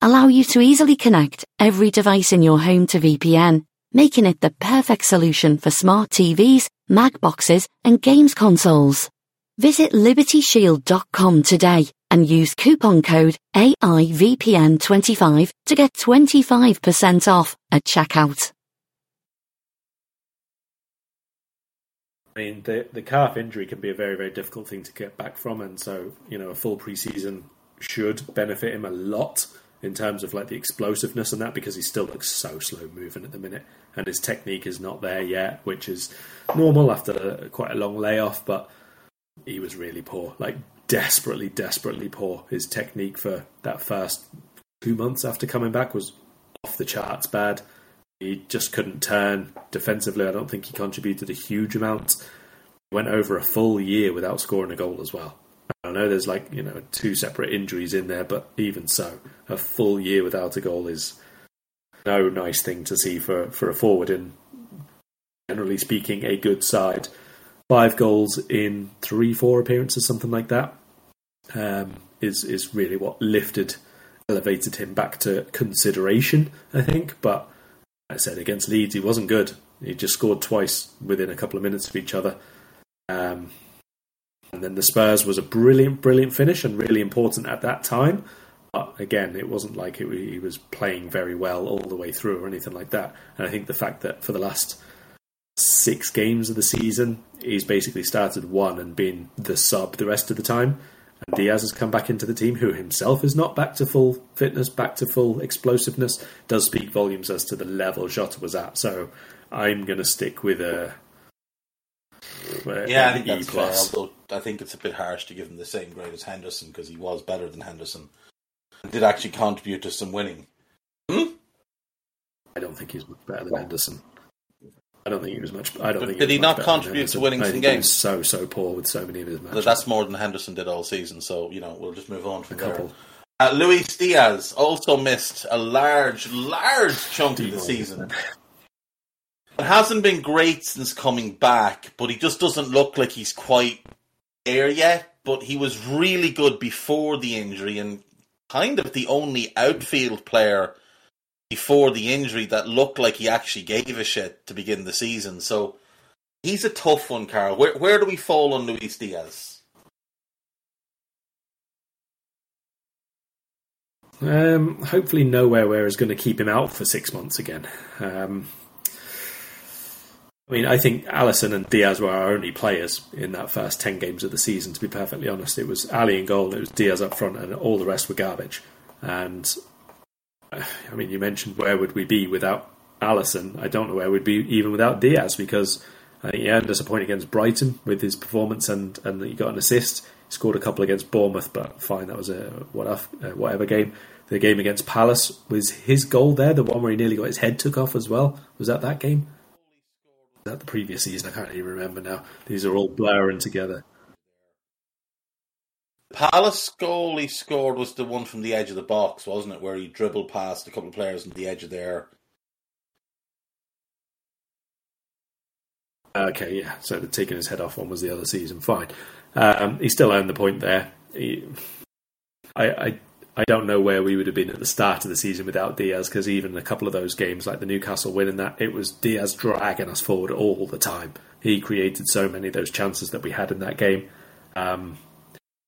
[SPEAKER 4] allow you to easily connect every device in your home to VPN, making it the perfect solution for smart TVs, Mac boxes, and games consoles. Visit libertyshield.com today and use coupon code AIVPN25 to get 25% off at checkout.
[SPEAKER 3] I mean, the the calf injury can be a very very difficult thing to get back from, and so you know a full preseason should benefit him a lot in terms of like the explosiveness and that because he still looks so slow moving at the minute, and his technique is not there yet, which is normal after quite a long layoff. But he was really poor, like desperately, desperately poor. His technique for that first two months after coming back was off the charts bad. He just couldn't turn defensively. I don't think he contributed a huge amount. Went over a full year without scoring a goal as well. I know there's like you know two separate injuries in there, but even so, a full year without a goal is no nice thing to see for for a forward. And generally speaking, a good side. Five goals in three, four appearances, something like that, um, is is really what lifted, elevated him back to consideration. I think, but like I said against Leeds, he wasn't good. He just scored twice within a couple of minutes of each other. Um, and then the Spurs was a brilliant, brilliant finish and really important at that time. But again, it wasn't like it, he was playing very well all the way through or anything like that. And I think the fact that for the last six games of the season, he's basically started one and been the sub the rest of the time. And Diaz has come back into the team, who himself is not back to full fitness, back to full explosiveness, does speak volumes as to the level Jota was at. So I'm going to stick with a.
[SPEAKER 2] yeah, I think that's fair. Although I think it's a bit harsh to give him the same grade as Henderson because he was better than Henderson and did actually contribute to some winning. Hmm?
[SPEAKER 3] I don't think he's much better than Henderson. I don't think he was much. I don't
[SPEAKER 2] but
[SPEAKER 3] think.
[SPEAKER 2] Did
[SPEAKER 3] he,
[SPEAKER 2] he not contribute to winning some games?
[SPEAKER 3] so so poor with so many of his matches.
[SPEAKER 2] that's more than Henderson did all season. So you know we'll just move on from a there. Uh, Luis Diaz also missed a large, large chunk of the season. [laughs] It hasn't been great since coming back, but he just doesn't look like he's quite there yet. But he was really good before the injury, and kind of the only outfield player before the injury that looked like he actually gave a shit to begin the season. So he's a tough one, Karl. Where where do we fall on Luis Diaz?
[SPEAKER 3] Um, hopefully nowhere where is going to keep him out for six months again. Um, I mean, I think Alisson and Diaz were our only players in that first 10 games of the season, to be perfectly honest. It was Ali in goal, it was Diaz up front, and all the rest were garbage. And uh, I mean, you mentioned where would we be without Alisson? I don't know where we'd be even without Diaz because I think he earned us a point against Brighton with his performance and and he got an assist. He scored a couple against Bournemouth, but fine, that was a whatever game. The game against Palace was his goal there, the one where he nearly got his head took off as well. Was that that game? That the previous season? I can't even remember now. These are all blurring together.
[SPEAKER 2] Palace goal he scored was the one from the edge of the box, wasn't it? Where he dribbled past a couple of players on the edge of there.
[SPEAKER 3] Okay, yeah. So the taking his head off one was the other season. Fine. Um, he still earned the point there. He, I, I, I don't know where we would have been at the start of the season without Diaz because even a couple of those games, like the Newcastle win and that, it was Diaz dragging us forward all the time. He created so many of those chances that we had in that game. Um,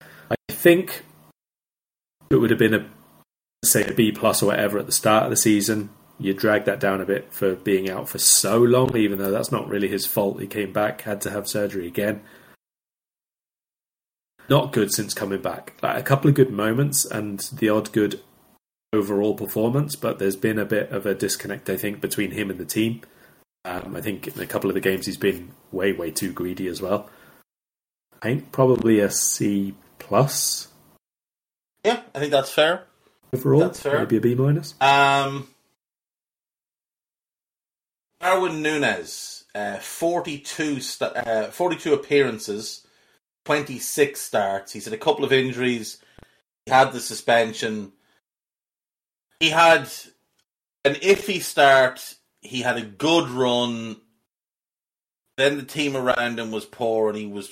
[SPEAKER 3] I think it would have been a say a B plus or whatever at the start of the season. You drag that down a bit for being out for so long, even though that's not really his fault. He came back, had to have surgery again. Not good since coming back. Like a couple of good moments and the odd good overall performance, but there's been a bit of a disconnect, I think, between him and the team. Um, I think in a couple of the games he's been way, way too greedy as well. I think probably a C plus.
[SPEAKER 2] Yeah, I think that's fair.
[SPEAKER 3] Overall, that's fair. maybe a B minus.
[SPEAKER 2] Um, Darwin Nunez, uh, 42, st- uh, 42 appearances, 26 starts. He's had a couple of injuries. He had the suspension. He had an iffy start. He had a good run. Then the team around him was poor, and he was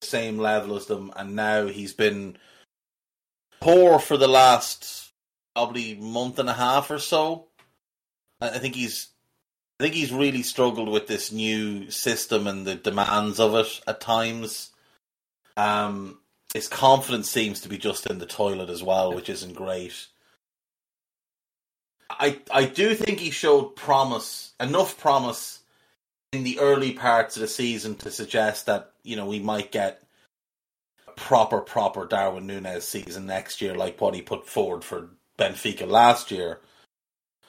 [SPEAKER 2] the same level as them, and now he's been poor for the last probably month and a half or so. I think he's I think he's really struggled with this new system and the demands of it at times. Um, his confidence seems to be just in the toilet as well, which isn't great. I I do think he showed promise, enough promise in the early parts of the season to suggest that you know we might get a proper proper Darwin Nunez season next year, like what he put forward for Benfica last year.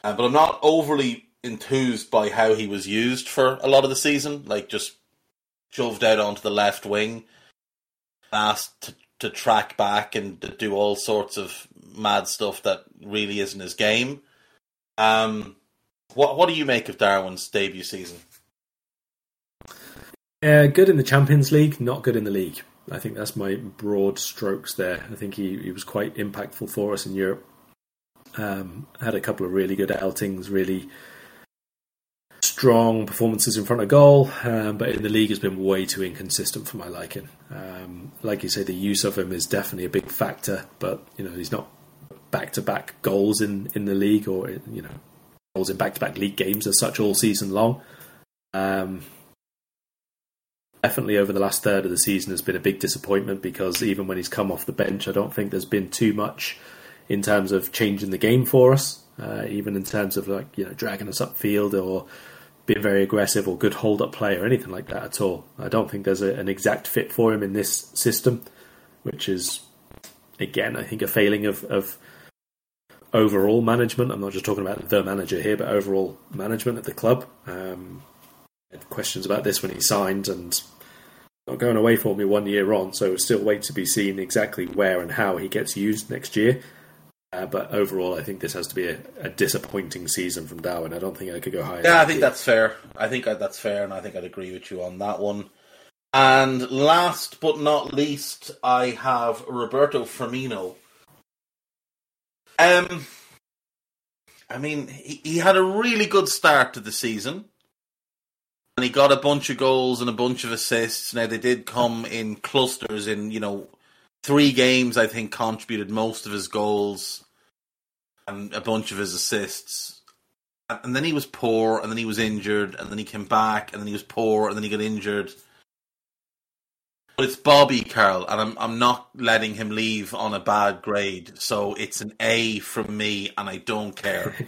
[SPEAKER 2] Uh, but I'm not overly enthused by how he was used for a lot of the season, like just shoved out onto the left wing, asked to, to track back and to do all sorts of mad stuff that really isn't his game. Um, what what do you make of Darwin's debut season?
[SPEAKER 3] Uh, good in the Champions League, not good in the league. I think that's my broad strokes there. I think he, he was quite impactful for us in Europe. Um, had a couple of really good outings, really strong performances in front of goal, um, but in the league has been way too inconsistent for my liking. Um, like you say, the use of him is definitely a big factor, but you know he's not back to back goals in, in the league or you know goals in back to back league games as such all season long. Um, definitely over the last third of the season has been a big disappointment because even when he's come off the bench, I don't think there's been too much in terms of changing the game for us. Uh, even in terms of like you know dragging us upfield or being very aggressive or good hold up play or anything like that at all. I don't think there's a, an exact fit for him in this system, which is again I think a failing of, of overall management. I'm not just talking about the manager here, but overall management at the club. Um, had questions about this when he signed and not going away for me one year on, so still wait to be seen exactly where and how he gets used next year. Uh, but overall, I think this has to be a, a, disappointing season from Darwin. I don't think I could go higher.
[SPEAKER 2] Yeah, I think that's fair. I think that's fair, and I think I'd agree with you on that one. And last but not least, I have Roberto Firmino. Um, I mean, he, he had a really good start to the season and he got a bunch of goals and a bunch of assists. Now they did come in clusters. In you know, three games, I think contributed most of his goals and a bunch of his assists. And then he was poor, and then he was injured, and then he came back, and then he was poor, and then he got injured. But it's Bobby Karl, and I'm I'm not letting him leave on a bad grade. So it's an A from me, and I don't care. [laughs]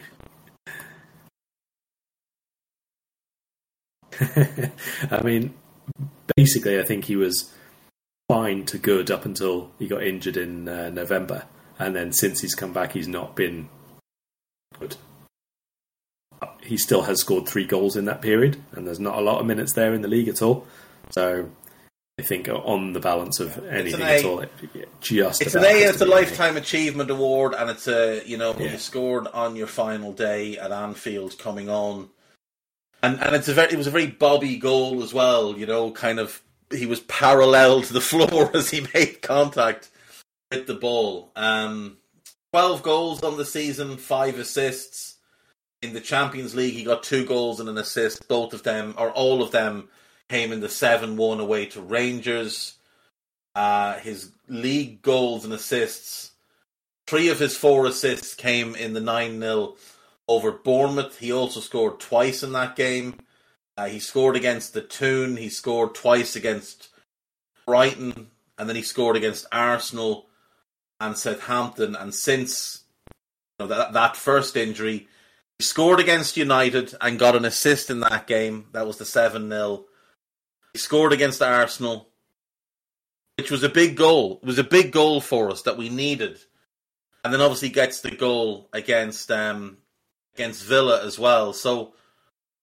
[SPEAKER 2] [laughs]
[SPEAKER 3] I mean, basically, I think he was fine to good up until he got injured in uh, November, and then since he's come back, he's not been good. He still has scored three goals in that period, and there's not a lot of minutes there in the league at all. So I think on the balance of anything at all, it, just
[SPEAKER 2] it's an A. It's a lifetime achievement award, and it's a you know yeah. you scored on your final day at Anfield, coming on and and it's a very it was a very Bobby goal as well. You know, kind of he was parallel to the [laughs] floor as he made contact with the ball. Um, Twelve goals on the season, five assists. In the Champions League, he got two goals and an assist. Both of them, or all of them, came in the seven-one away to Rangers. Uh, his league goals and assists, three of his four assists came in the nine 0 over Bournemouth. He also scored twice in that game. Uh, he scored against the Toon. He scored twice against Brighton, and then he scored against Arsenal and Southampton. And since you know, that that first injury, he scored against United and got an assist in that game. That was the seven 0 He scored against Arsenal, which was a big goal. It was a big goal for us that we needed. And then obviously gets the goal against um, against Villa as well. So,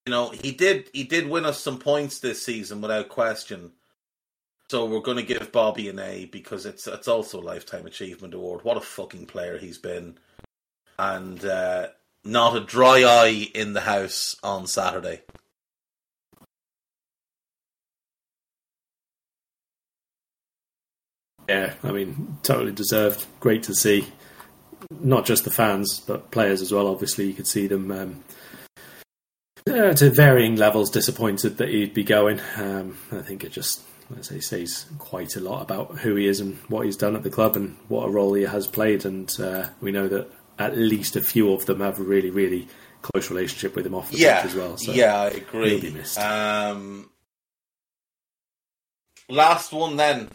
[SPEAKER 2] you know, he did he did win us some points this season without question. So we're going to give Bobby an A because it's it's also a lifetime achievement award. What a fucking player he's been, and uh, not a dry eye in the house on Saturday.
[SPEAKER 3] Yeah, I mean, totally deserved. Great to see not just the fans, but players as well. Obviously, you could see them um, uh, to varying levels disappointed that he'd be going. Um, I think it just, as I says quite a lot about who he is and what he's done at the club and what a role he has played. And uh, we know that at least a few of them have a really, really close relationship with him off the
[SPEAKER 2] yeah,
[SPEAKER 3] pitch as well. So
[SPEAKER 2] yeah, I agree. Um, last one then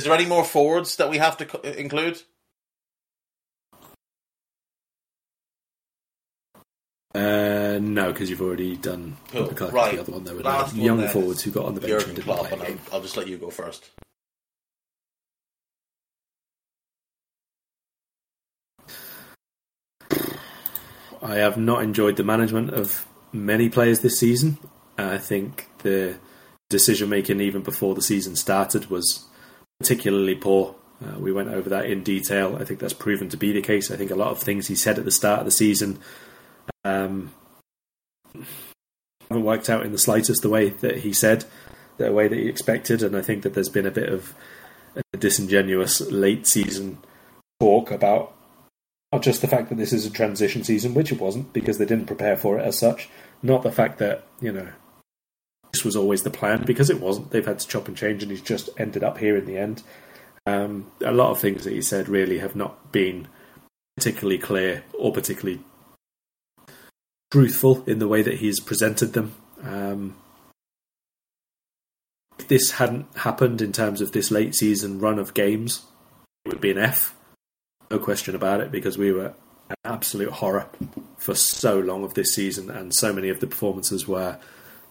[SPEAKER 2] Is there any more forwards that we have to include?
[SPEAKER 3] Uh, no, because you've already done
[SPEAKER 2] Cool.
[SPEAKER 3] the,
[SPEAKER 2] Right.
[SPEAKER 3] the other one. There were
[SPEAKER 2] Last
[SPEAKER 3] the
[SPEAKER 2] one
[SPEAKER 3] young forwards who got on the bench and didn't
[SPEAKER 2] Klopp,
[SPEAKER 3] play.
[SPEAKER 2] and. I'll just let you go first.
[SPEAKER 3] I have not enjoyed the management of many players this season. I think the decision making, even before the season started, was particularly poor. Uh, we went over that in detail. I think that's proven to be the case. I think a lot of things he said at the start of the season um, haven't worked out in the slightest the way that he said, the way that he expected. And I think that there's been a bit of a disingenuous late season talk about not just the fact that this is a transition season, which it wasn't, because they didn't prepare for it as such. Not the fact that, you know, this was always the plan, because it wasn't. They've had to chop and change, and he's just ended up here in the end. Um, a lot of things that he said really have not been particularly clear or particularly truthful in the way that he's presented them. Um, if this hadn't happened in terms of this late season run of games, it would be an F. No question about it, because we were an absolute horror for so long of this season, and so many of the performances were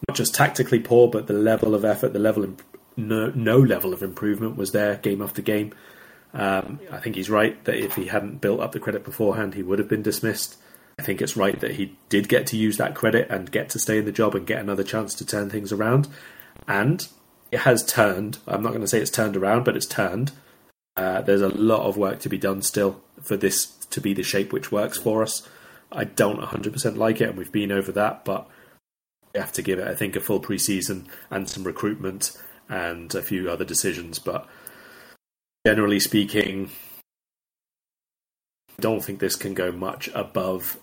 [SPEAKER 3] not just tactically poor, but the level of effort, the level of no, no level of improvement was there game after game. Um, I think he's right that if he hadn't built up the credit beforehand, he would have been dismissed. I think it's right that he did get to use that credit and get to stay in the job and get another chance to turn things around. And it has turned. I'm not going to say it's turned around, but it's turned. Uh, there's a lot of work to be done still for this to be the shape which works for us. I don't 100% like it, and we've been over that, but we have to give it, I think, a full preseason and some recruitment and a few other decisions. But generally speaking, I don't think this can go much above.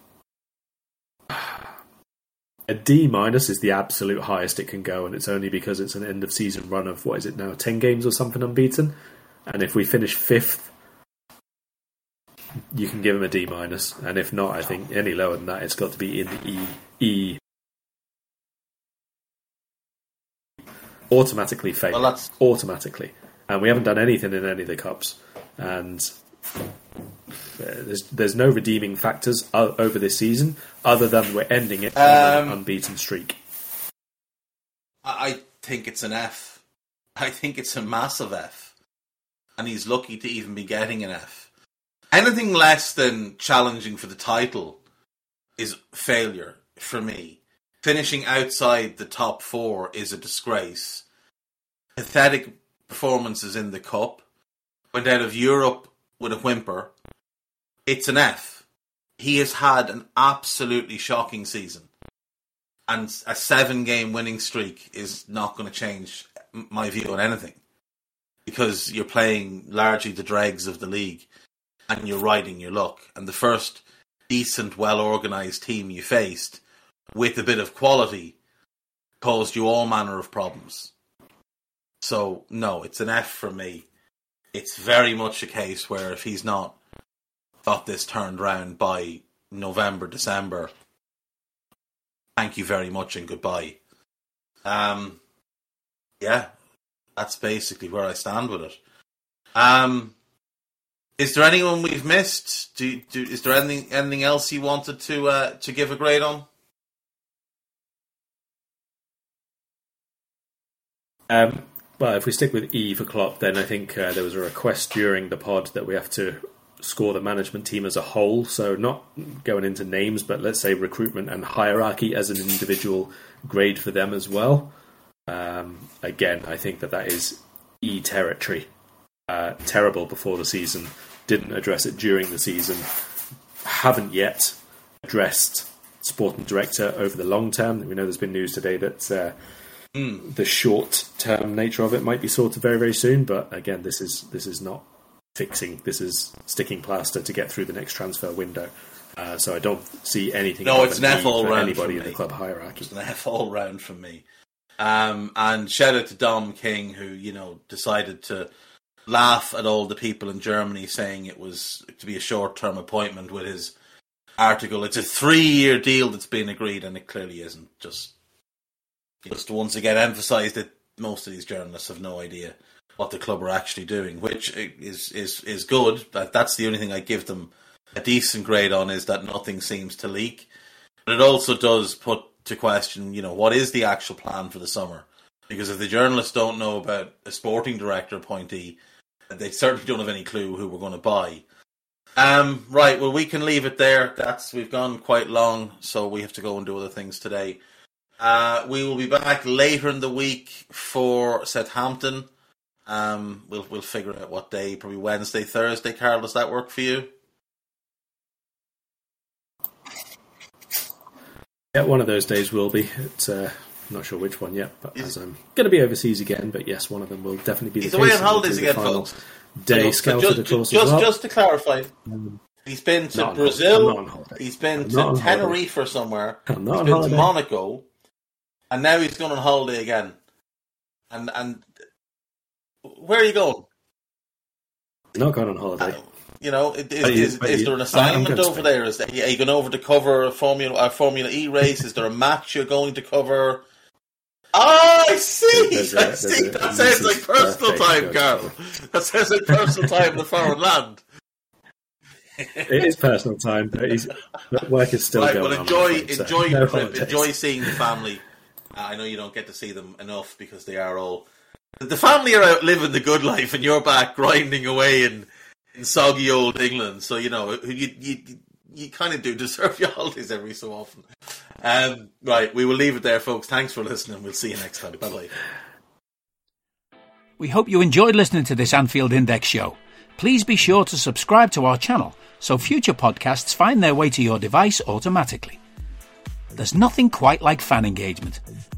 [SPEAKER 3] A D minus is the absolute highest it can go, and it's only because it's an end of season run of what is it now, ten games or something unbeaten. And if we finish fifth, you can give him a D minus, and if not, I think any lower than that, it's got to be in the E E automatically fail.
[SPEAKER 2] Well, that's-
[SPEAKER 3] automatically, and we haven't done anything in any of the cups, and there's there's no redeeming factors o- over this season other than we're ending it on
[SPEAKER 2] Um,
[SPEAKER 3] an unbeaten streak.
[SPEAKER 2] I I think it's an F. I think it's a massive F. And he's lucky to even be getting an F. Anything less than challenging for the title is failure for me. Finishing outside the top four is a disgrace. Pathetic performances in the Cup. Went out of Europe with a whimper. It's an F. He has had an absolutely shocking season and a seven game winning streak is not going to change my view on anything because you're playing largely the dregs of the league and you're riding your luck. And the first decent, well organized team you faced with a bit of quality caused you all manner of problems. So, no, it's an F for me. It's very much a case where if he's not got this turned round by November, December, thank you very much and goodbye. Um, yeah, that's basically where I stand with it. Um, is there anyone we've missed? Do, do is there anything anything else you wanted to uh, to give a grade on?
[SPEAKER 3] Um, well, if we stick with E for Klopp, then I think uh, there was a request during the pod that we have to score the management team as a whole. So not going into names, but let's say recruitment and hierarchy as an individual grade for them as well. Um, again, I think that that is E territory. Uh, terrible before the season. Didn't address it during the season. Haven't yet addressed sporting director over the long term. We know there's been news today that. Uh, the short term nature of it might be sorted very very soon. But again, this is this is not fixing. This is sticking plaster to get through the next transfer window. Uh, so I don't see anything.
[SPEAKER 2] No, it's
[SPEAKER 3] an
[SPEAKER 2] F all
[SPEAKER 3] for
[SPEAKER 2] round
[SPEAKER 3] anybody
[SPEAKER 2] for
[SPEAKER 3] in the
[SPEAKER 2] me.
[SPEAKER 3] club hierarchy.
[SPEAKER 2] It's an F all round from me. Um, and shout out to Dom King, who you know decided to laugh at all the people in Germany saying it was to be a short term appointment with his article. It's a three year deal that's been agreed, and it clearly isn't. Just just once again emphasise that most of these journalists have no idea what the club are actually doing, which is is is good. That that's the only thing I give them a decent grade on is that nothing seems to leak. But it also does put to question, you know, what is the actual plan for the summer? Because if the journalists don't know about a sporting director appointee, they certainly don't have any clue who we're going to buy. Um, right, well, we can leave it there. That's we've gone quite long, so we have to go and do other things today. Uh, we will be back later in the week for Southampton. Um, we'll we'll figure out what day, probably Wednesday, Thursday. Karl, does that work for you?
[SPEAKER 3] Yeah, one of those days will be. It's uh, I'm not sure which one yet, but as I'm going to be overseas again, but yes, one of them will definitely be.
[SPEAKER 2] He's
[SPEAKER 3] the
[SPEAKER 2] away on holidays again, folks.
[SPEAKER 3] Day
[SPEAKER 2] So just,
[SPEAKER 3] of course,
[SPEAKER 2] just,
[SPEAKER 3] as well.
[SPEAKER 2] just to clarify, he's been to
[SPEAKER 3] Not on holiday. I'm
[SPEAKER 2] Brazil.
[SPEAKER 3] not on holiday.
[SPEAKER 2] He's been
[SPEAKER 3] I'm
[SPEAKER 2] to Tenerife or somewhere.
[SPEAKER 3] I'm not
[SPEAKER 2] he's been
[SPEAKER 3] holiday.
[SPEAKER 2] to Monaco, and now he's going on holiday again. And and where are you going?
[SPEAKER 3] Not going on holiday.
[SPEAKER 2] You know, is,
[SPEAKER 3] you-
[SPEAKER 2] is, is there an assignment over there? Is that, are you going over to cover a Formula a Formula E race? is there a match you're going to cover? Oh, I see.
[SPEAKER 3] There's a-
[SPEAKER 2] I
[SPEAKER 3] there's
[SPEAKER 2] see.
[SPEAKER 3] a-
[SPEAKER 2] That sounds like personal time,
[SPEAKER 3] Karl.
[SPEAKER 2] That sounds like personal time in the foreign land.
[SPEAKER 3] It is personal time, but he's, work is still
[SPEAKER 2] Right,
[SPEAKER 3] going
[SPEAKER 2] well,
[SPEAKER 3] on.
[SPEAKER 2] enjoy
[SPEAKER 3] I'm so
[SPEAKER 2] enjoy
[SPEAKER 3] no holidays.
[SPEAKER 2] Enjoy seeing the family. Uh, I know you don't get to see them enough because they are all the family are out living the good life, and you're back grinding away in in soggy old England. So you know you you you kind of do deserve [laughs] your holidays every so often. Um, right, we will leave it there, folks. Thanks for listening. We'll see you next time. Bye bye.
[SPEAKER 1] We hope you enjoyed listening to this Anfield Index show. Please be sure to subscribe to our channel so future podcasts find their way to your device automatically. There's nothing quite like fan engagement,